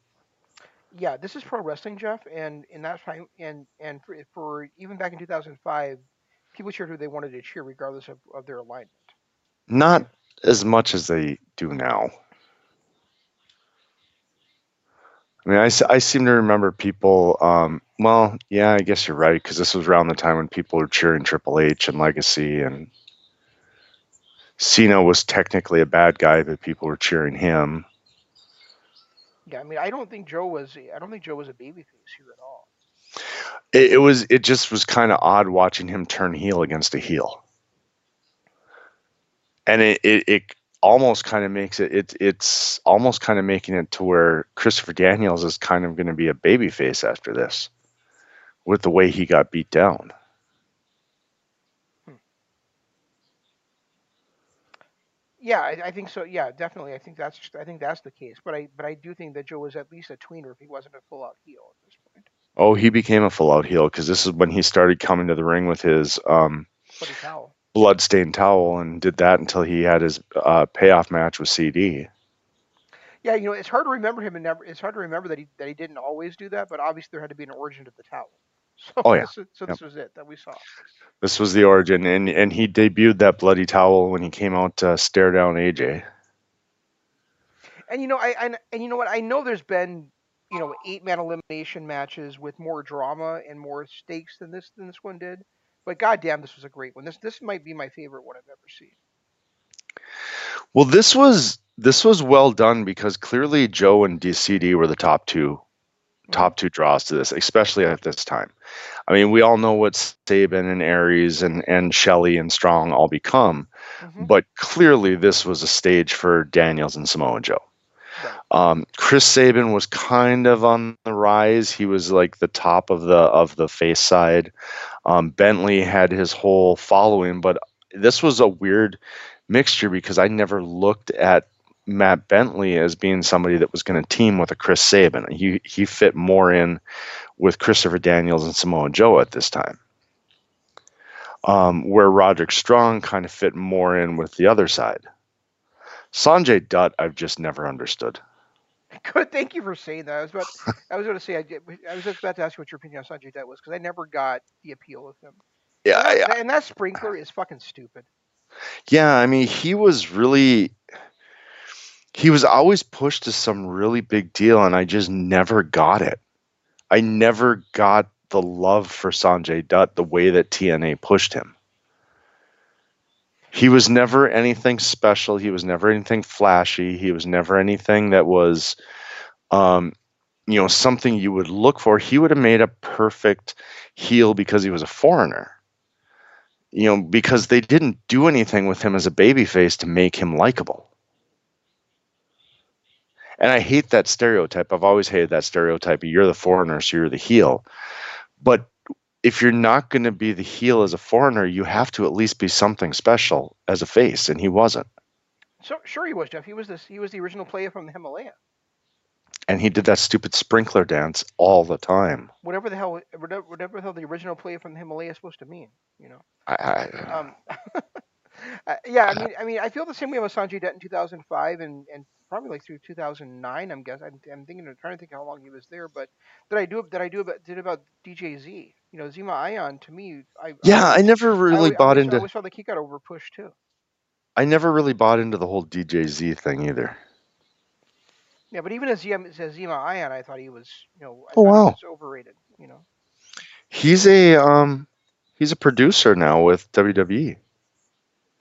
S1: Yeah, this is pro wrestling, Jeff, and in that time, and and for, for even back in 2005, people cheered who they wanted to cheer, regardless of, of their alignment.
S2: Not as much as they do now. I mean, I, I seem to remember people. Um, well, yeah, I guess you're right because this was around the time when people were cheering Triple H and Legacy, and Cena was technically a bad guy, but people were cheering him.
S1: Yeah, I mean, I don't think Joe was. I don't think Joe was a babyface here at all.
S2: It, it was. It just was kind of odd watching him turn heel against a heel, and it it, it almost kind of makes it. It it's almost kind of making it to where Christopher Daniels is kind of going to be a babyface after this, with the way he got beat down.
S1: Yeah, I, I think so. Yeah, definitely. I think that's. I think that's the case. But I, but I do think that Joe was at least a tweener if he wasn't a full out heel at this.
S2: Oh, he became a full out heel because this is when he started coming to the ring with his um,
S1: towel.
S2: bloodstained towel and did that until he had his uh, payoff match with CD.
S1: Yeah, you know, it's hard to remember him and never. It's hard to remember that he that he didn't always do that. But obviously, there had to be an origin to the towel. So
S2: Oh, yeah.
S1: this is, so this was it that we saw.
S2: This was the origin, and and he debuted that bloody towel when he came out to stare down AJ.
S1: And you know, I, I and you know what? I know there's been you know eight man elimination matches with more drama and more stakes than this than this one did. But goddamn, this was a great one. This this might be my favorite one I've ever seen.
S2: Well, this was this was well done because clearly Joe and DCD were the top two top two draws to this, especially at this time. I mean, we all know what Sabin and Aries and and Shelley and Strong all become,
S1: Mhm.
S2: but clearly this was a stage for Daniels and Samoa Joe. Um, Chris Sabin was kind of on the rise. He was like the top of the of the face side. Um, Bentley had his whole following, but this was a weird mixture because I never looked at Matt Bentley as being somebody that was going to team with a Chris Sabin. He he fit more in with Christopher Daniels and Samoa Joe at this time. Um, where Roderick Strong kind of fit more in with the other side. Sanjay Dutt, I've just never understood.
S1: Good. Thank you for saying that. I was about I was going to say I, did, I was just about to ask you what your opinion on Sanjay Dutt was because I never got the appeal of him.
S2: Yeah, I,
S1: and that sprinkler is fucking stupid.
S2: yeah. I mean, he was really, he was always pushed to some really big deal, and I just never got it. I never got the love for Sanjay Dutt the way that TNA pushed him. He was never anything special. He was never anything flashy. He was never anything that was, um, you know, something you would look for. He would have made a perfect heel because he was a foreigner. You know, because they didn't do anything with him as a babyface to make him likable. And I hate that stereotype. I've always hated that stereotype. You're the foreigner, so you're the heel. But if you're not going to be the heel as a foreigner, you have to at least be something special as a face, and he wasn't.
S1: So sure he was Jeff. He was this. He was the original player from the Himalaya.
S2: And he did that stupid sprinkler dance all the time.
S1: Whatever the hell, whatever, whatever the hell the original player from the Himalaya is supposed to mean. You know.
S2: I, I,
S1: Um, Uh, yeah, I mean, I mean, I feel the same way with Sanjay Dutt in 2005 and and probably like through 2009. I'm guessing. I'm, I'm thinking, I'm trying to think how long he was there. But did I do? Did I do about did about DJ Z? You know, Zema Ion. To me, I
S2: Yeah,
S1: I,
S2: I never really
S1: I
S2: bought
S1: I
S2: into
S1: always felt like he got overpushed too.
S2: I never really bought into the whole DJ Z thing either.
S1: Yeah, but even as Zema, as Zema Ion, I thought he was, you know, I
S2: Oh wow.
S1: overrated. You know,
S2: He's a um he's a producer now with WWE.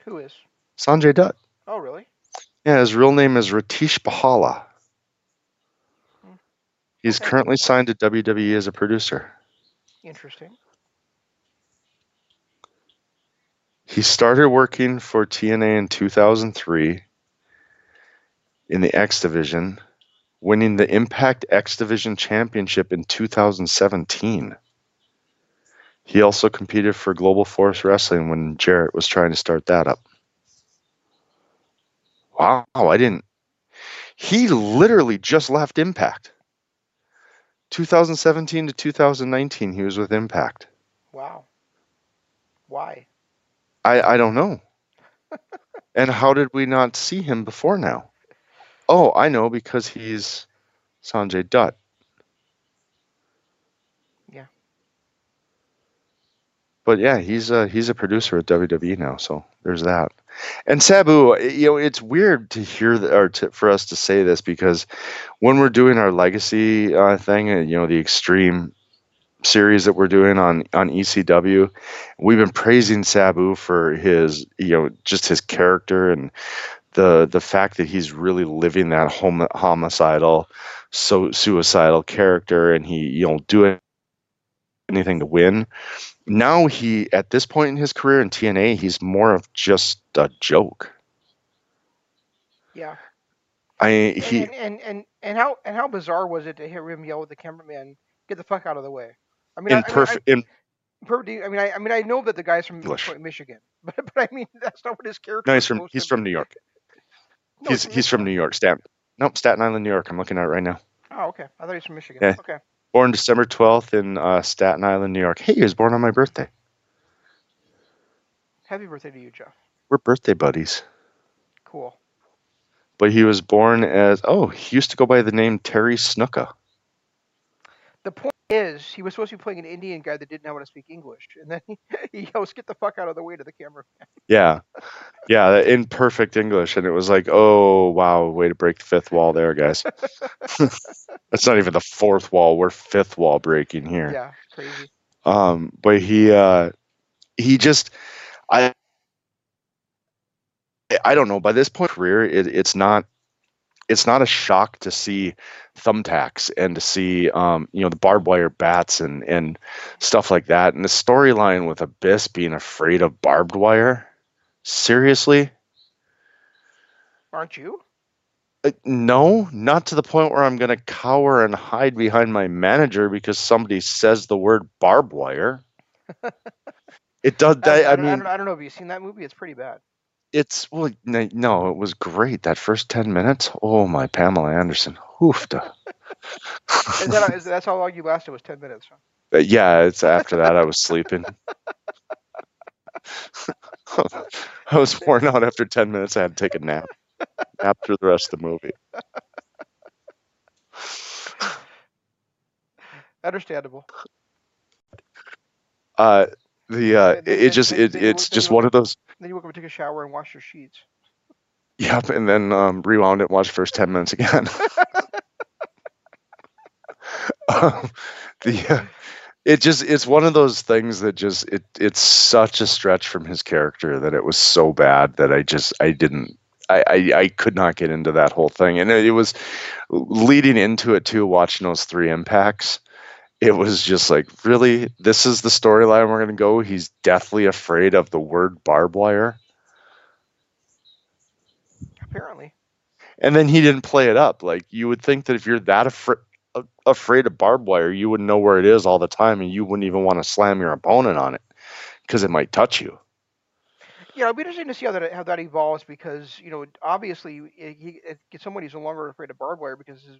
S1: who is?
S2: Sanjay Dutt.
S1: Oh, really?
S2: Yeah, his real name is Ratish Bahala.
S1: Hmm,
S2: He's
S1: Okay,
S2: currently signed to WWE as a producer.
S1: Interesting.
S2: He started working for TNA in 2003 in the X Division, winning the Impact X Division Championship in 2017. He also competed for Global Force Wrestling when Jarrett was trying to start that up. Wow, I didn't. He literally just left Impact. 2017 to 2019, he was with Impact.
S1: Wow. Why?
S2: I, I don't know. and how did we not see him before now? Oh, I know because he's Sanjay Dutt.
S1: Yeah.
S2: But yeah, he's a he's a producer at WWE now, so there's that. And Sabu, you know, it's weird to hear the, or to, for us to say this because when we're doing our legacy uh, thing, uh, you know, the extreme series that we're doing on on ECW, we've been praising Sabu for his, you know, just his character and the the fact that he's really living that hom- homicidal, so suicidal character, and he, you know, do anything to win. Now he, at this point in his career in TNA, he's more of just a joke.
S1: Yeah.
S2: I
S1: And
S2: he
S1: and, and and and how and how bizarre was it to hear him yell at the cameraman, "Get the fuck out of the way"? I mean, I,
S2: in
S1: I mean, I,
S2: perfect
S1: perfect. I mean, I, I mean, I know that the guy's from
S2: English.
S1: Michigan, but but I mean, that's not what his character
S2: No, he's from he's from. New York.
S1: No,
S2: He's
S1: from
S2: he's from New York. Staten. Nope, Staten Island, New York. I'm looking at it right now.
S1: Oh, okay. I thought he's from Michigan.
S2: Yeah.
S1: Okay.
S2: Born December 12th in uh, Staten Island, New York. Hey, he was born on my birthday.
S1: Happy birthday to you, Jeff.
S2: We're birthday buddies.
S1: Cool.
S2: But he was born as oh, he used to go by the name Terry Snuka.
S1: The point is, he was supposed to be playing an Indian guy that didn't know how to speak English, and then he, he yells, "Get the fuck out of the way!" to the camera.
S2: Yeah, yeah, in perfect English, and it was like, oh wow, way to break the fifth wall there, guys. That's not even the fourth wall. We're fifth wall breaking here.
S1: Yeah, crazy.
S2: Um, but he uh, he just I I don't know. By this point in career, it, it's not it's not a shock to see thumbtacks and to see um, you know the barbed wire bats and and stuff like that. And the storyline with Abyss being afraid of barbed wire. Seriously,
S1: Aren't you?
S2: Uh, no, not to the point where I'm going to cower and hide behind my manager because somebody says the word barbed wire. It does.
S1: I,
S2: I,
S1: I, don't, I,
S2: mean,
S1: don't, I don't know. Have you seen that movie? It's pretty bad.
S2: It's well, no, it was great. That first ten minutes, oh my Pamela Anderson, hoofda.
S1: Is that is, that's how long you lasted? Was ten minutes? Huh?
S2: Uh, yeah, it's after that I was sleeping. I was worn out after ten minutes. I had to take a nap. Nap through the rest of the movie.
S1: Understandable.
S2: Uh, the uh,
S1: Then,
S2: it,
S1: then,
S2: just
S1: then,
S2: it it's just one of those.
S1: then you woke up and took a shower and wash your sheets.
S2: Yep, and then um, rewound it, and watched the first ten minutes again. um, the uh, it just it's one of those things that just it it's such a stretch from his character that it was so bad that I just I didn't I I, I could not get into that whole thing and it, it was leading into it too watching those three impacts it was just like really this is the storyline we're going to go. He's deathly afraid of the word barbed wire.
S1: Apparently.
S2: and then he didn't play it up. Like you would think that if you're that afraid afraid of barbed wire you wouldn't know where it is all the time and you wouldn't even want to slam your opponent on it because it might touch you.
S1: Yeah, it'll be interesting to see how that how that evolves because you know obviously he, he someone who's no longer afraid of barbed wire because his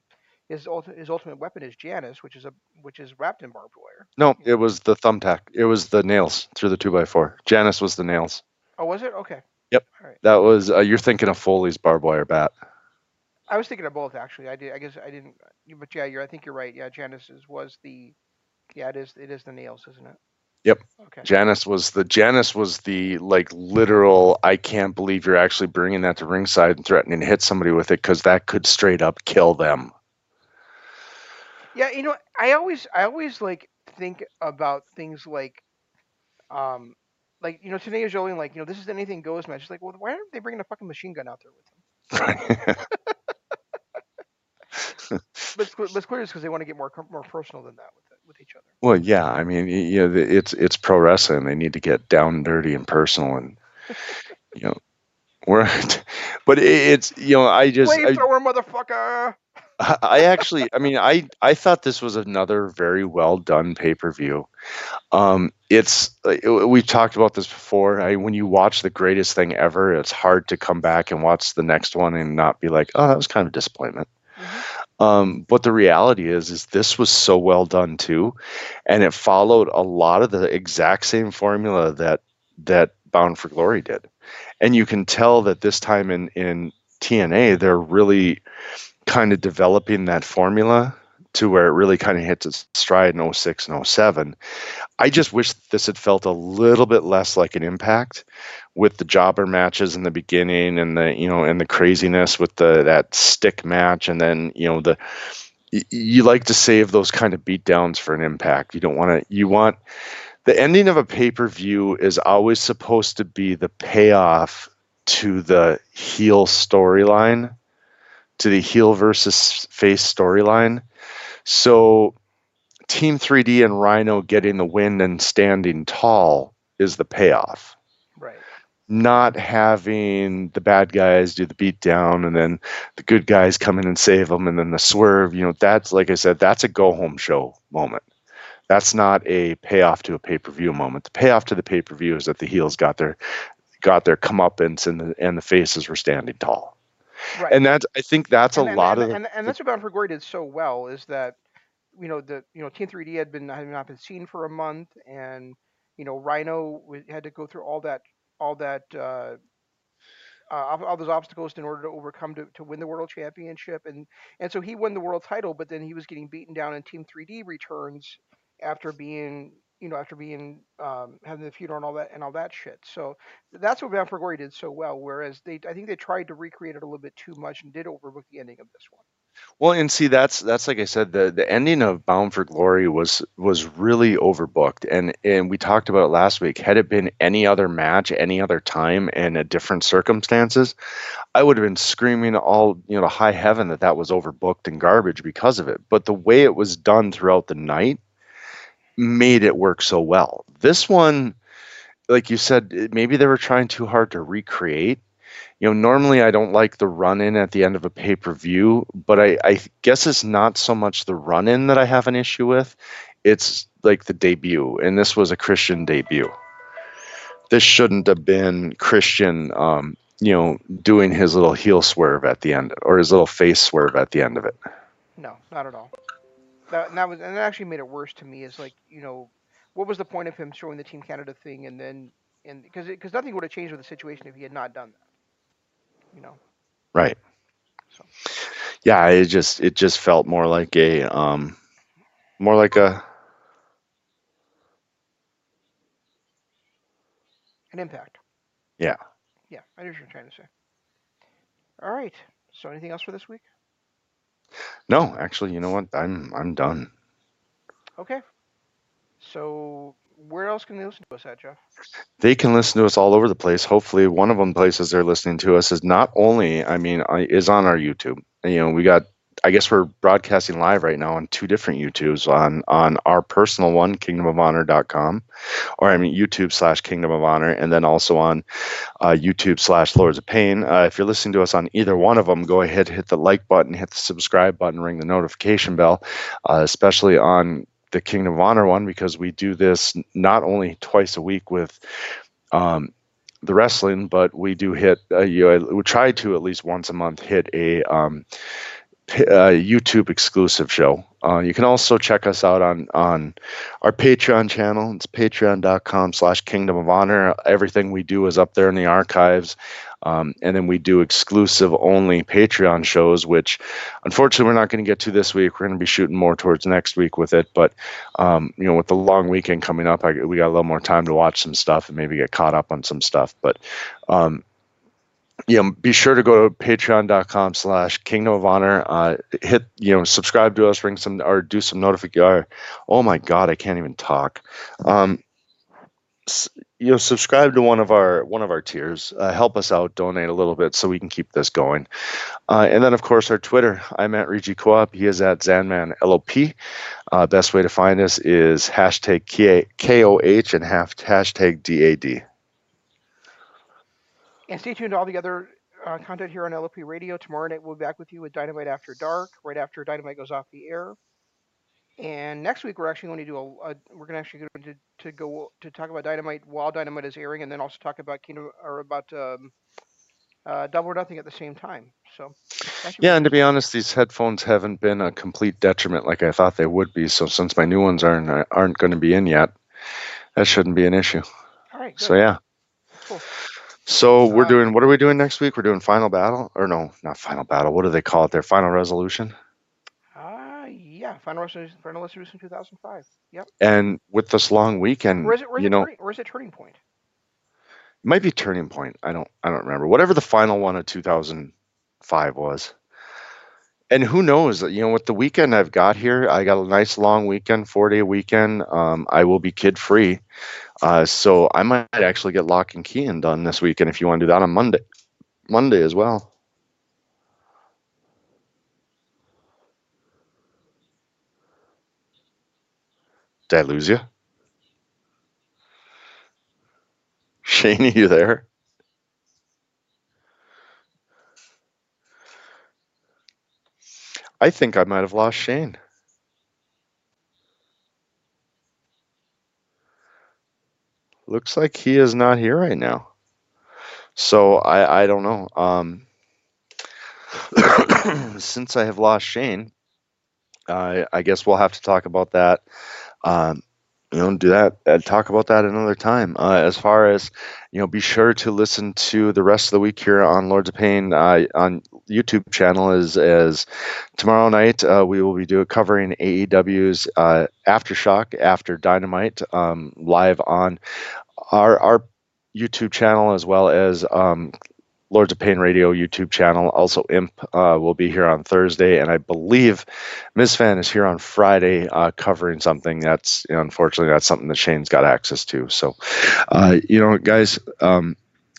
S1: his, ulti- his ultimate weapon is Janice, which is a which is wrapped in barbed wire.
S2: no it was the thumbtack it was the nails through the two by four Janice was the nails
S1: Oh, was it? Okay.
S2: Yep.
S1: All right.
S2: That was uh, you're thinking of Foley's barbed wire bat.
S1: I was thinking of both actually. I did. I guess I didn't. But yeah, you're. I think you're right. Yeah, Janice's was the. Yeah, it is. It is the nails, isn't it?
S2: Yep.
S1: Okay.
S2: Janice was the Janice was the like literal. I can't believe you're actually bringing that to ringside and threatening to hit somebody with it because that could straight up kill them.
S1: Yeah, you know, I always, I always like think about things like, um, like you know, today is showing like you know this is anything goes match. It's like, well, why aren't they bringing a fucking machine gun out there with them? But it's, but it's clear it's because they want to get more more personal than that with it, with each other.
S2: well, yeah. I mean, you know, it's it's pro wrestling. They need to get down dirty and personal, and you know, we're. But it's you know, I just I,
S1: Flamethrower, motherfucker!
S2: I actually, I mean, I I thought this was another very well done pay per view. Um, it's uh, we've talked about this before. I, when you watch the greatest thing ever, it's hard to come back and watch the next one and not be like, oh, that was kind of a disappointment.
S1: Mhm.
S2: Um, but the reality is, is this was so well done too, and it followed a lot of the exact same formula that that Bound for Glory did, and you can tell that this time in in TNA they're really kind of developing that formula to where it really kind of hits its stride in 06 and 07. I just wish this had felt a little bit less like an impact with the jobber matches in the beginning and the you know and the craziness with the that stick match and then you know the you like to save those kind of beatdowns for an impact. You don't want to you want the ending of a pay-per-view is always supposed to be the payoff to the heel storyline to the heel versus face storyline. So Team 3D and Rhino getting the win and standing tall is the payoff.
S1: Right.
S2: Not having the bad guys do the beat down and then the good guys come in and save them and then the swerve, you know, that's like I said, that's a go home show moment. That's not a payoff to a pay per view moment. The payoff to the pay per view is that the heels got their got their comeuppance and the and the faces were standing tall.
S1: Right.
S2: And that's I think that's
S1: and,
S2: a
S1: and-
S2: lot
S1: and,
S2: of
S1: and, and that's what Bound for Glory did so well is that you know the you know Team 3D had been had not been seen for a month and you know Rhino had to go through all that all that uh, uh, all those obstacles in order to overcome to, to win the world championship and and so he won the world title but then he was getting beaten down and Team 3D returns after being you know after being um, having the feud and all that and all that shit so that's what Bound for Glory did so well whereas they I think they tried to recreate it a little bit too much and did overlook the ending of this one.
S2: Well, and see, that's that's like I said, the the ending of Bound for Glory was was really overbooked, and and we talked about it last week. Had it been any other match, any other time, and a different circumstances, I would have been screaming all you know high heaven that that was overbooked and garbage because of it. But the way it was done throughout the night made it work so well. This one, like you said, maybe they were trying too hard to recreate you know normally i don't like the run in at the end of a pay per view but I, I guess it's not so much the run in that i have an issue with it's like the debut and this was a christian debut this shouldn't have been christian um, you know doing his little heel swerve at the end or his little face swerve at the end of it
S1: No, not at all. That, and that was and that actually made it worse to me. Is like you know, what was the point of him showing the Team Canada thing and then and because because nothing would have changed with the situation if he had not done that. You know.
S2: right
S1: So.
S2: yeah it just it just felt more like a um more like a
S1: An impact.
S2: Yeah.
S1: Yeah, I know what you're trying to say. All right. So anything else for this week?
S2: No actually you know what i'm i'm done
S1: Okay. So where else can they listen to us at, Jeff?
S2: they can listen to us all over the place. Hopefully, one of them places they're listening to us is not only, I mean, uh, is on our YouTube. You know, we got, I guess we're broadcasting live right now on two different YouTubes on on our personal one, kingdomofhonor.com, or I mean YouTube slash Kingdom of Honor, and then also on uh, YouTube slash Lords of Pain. Uh, if you're listening to us on either one of them, go ahead, hit the like button, hit the subscribe button, ring the notification bell, uh, especially on the Kingdom of Honor one because we do this not only twice a week with um, the wrestling, but we do hit. Uh, you know, we try to at least once a month hit a um, uh, YouTube exclusive show Uh, you can also check us out on on our Patreon channel. It's patreon.com slash kingdom of honor. Everything we do is up there in the archives. Um, and then we do exclusive only Patreon shows, which unfortunately we're not going to get to this week. We're going to be shooting more towards next week with it. But, um, you know, with the long weekend coming up, I, we got a little more time to watch some stuff and maybe get caught up on some stuff. But, um, you know, be sure to go to patreon.com slash kingdom of honor. Uh, hit, you know, subscribe to us, ring some, or do some notification. Oh my God, I can't even talk. Um, you know, subscribe to one of our one of our tiers. Uh, help us out, donate a little bit so we can keep this going. Uh, and then, of course, our Twitter. I'm at Regi Co-op. He is at Zanman LOP. Uh, best way to find us is hashtag KOH and half hashtag DAD.
S1: And stay tuned to all the other uh, content here on LOP Radio. Tomorrow night we'll be back with you with Dynamite After Dark, right after Dynamite goes off the air. And next week we're actually going to do a, a we're going to actually going to, to go to talk about Dynamite while Dynamite is airing, and then also talk about Kingdom or about um, uh, Double or Nothing at the same time. So
S2: yeah, and to be honest, these headphones haven't been a complete detriment like I thought they would be. So since my new ones aren't aren't going to be in yet, that shouldn't be an issue.
S1: All right.
S2: Good. So yeah. Cool. So we're doing what are we doing next week? We're doing final battle or no, not final battle. What do they call it? Their final resolution.
S1: Uh yeah, final resolution, final resolution 2005. Yep.
S2: And with this long weekend,
S1: or is it,
S2: you
S1: it
S2: know,
S1: turning, or is it turning point?
S2: It might be turning point. I don't I don't remember. Whatever the final one of 2005 was. And who knows? You know, with the weekend I've got here, I got a nice long weekend, four day weekend. Um, I will be kid free. Uh, so I might actually get lock and key and done this weekend if you want to do that on Monday, Monday as well. Did I lose you? Shane, are you there? I think I might have lost Shane. looks like he is not here right now. So I, I don't know. Um, since I have lost Shane, uh, I guess we'll have to talk about that um, you know, do that, uh, talk about that another time. Uh, as far as, you know, be sure to listen to the rest of the week here on Lords of Pain uh, on YouTube channel. Is as tomorrow night uh, we will be doing covering AEW's uh, Aftershock after Dynamite um, live on our our YouTube channel as well as um, Lords of Pain Radio YouTube channel. Also, Imp uh, will be here on Thursday, and I believe Ms. Fan is here on Friday uh, covering something that's you know, unfortunately that's something that Shane's got access to. So, uh, you know, guys, um,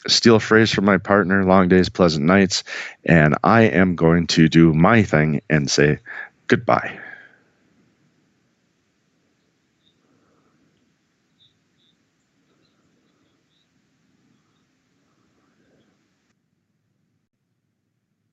S2: steal a phrase from my partner: "Long days, pleasant nights," and I am going to do my thing and say goodbye.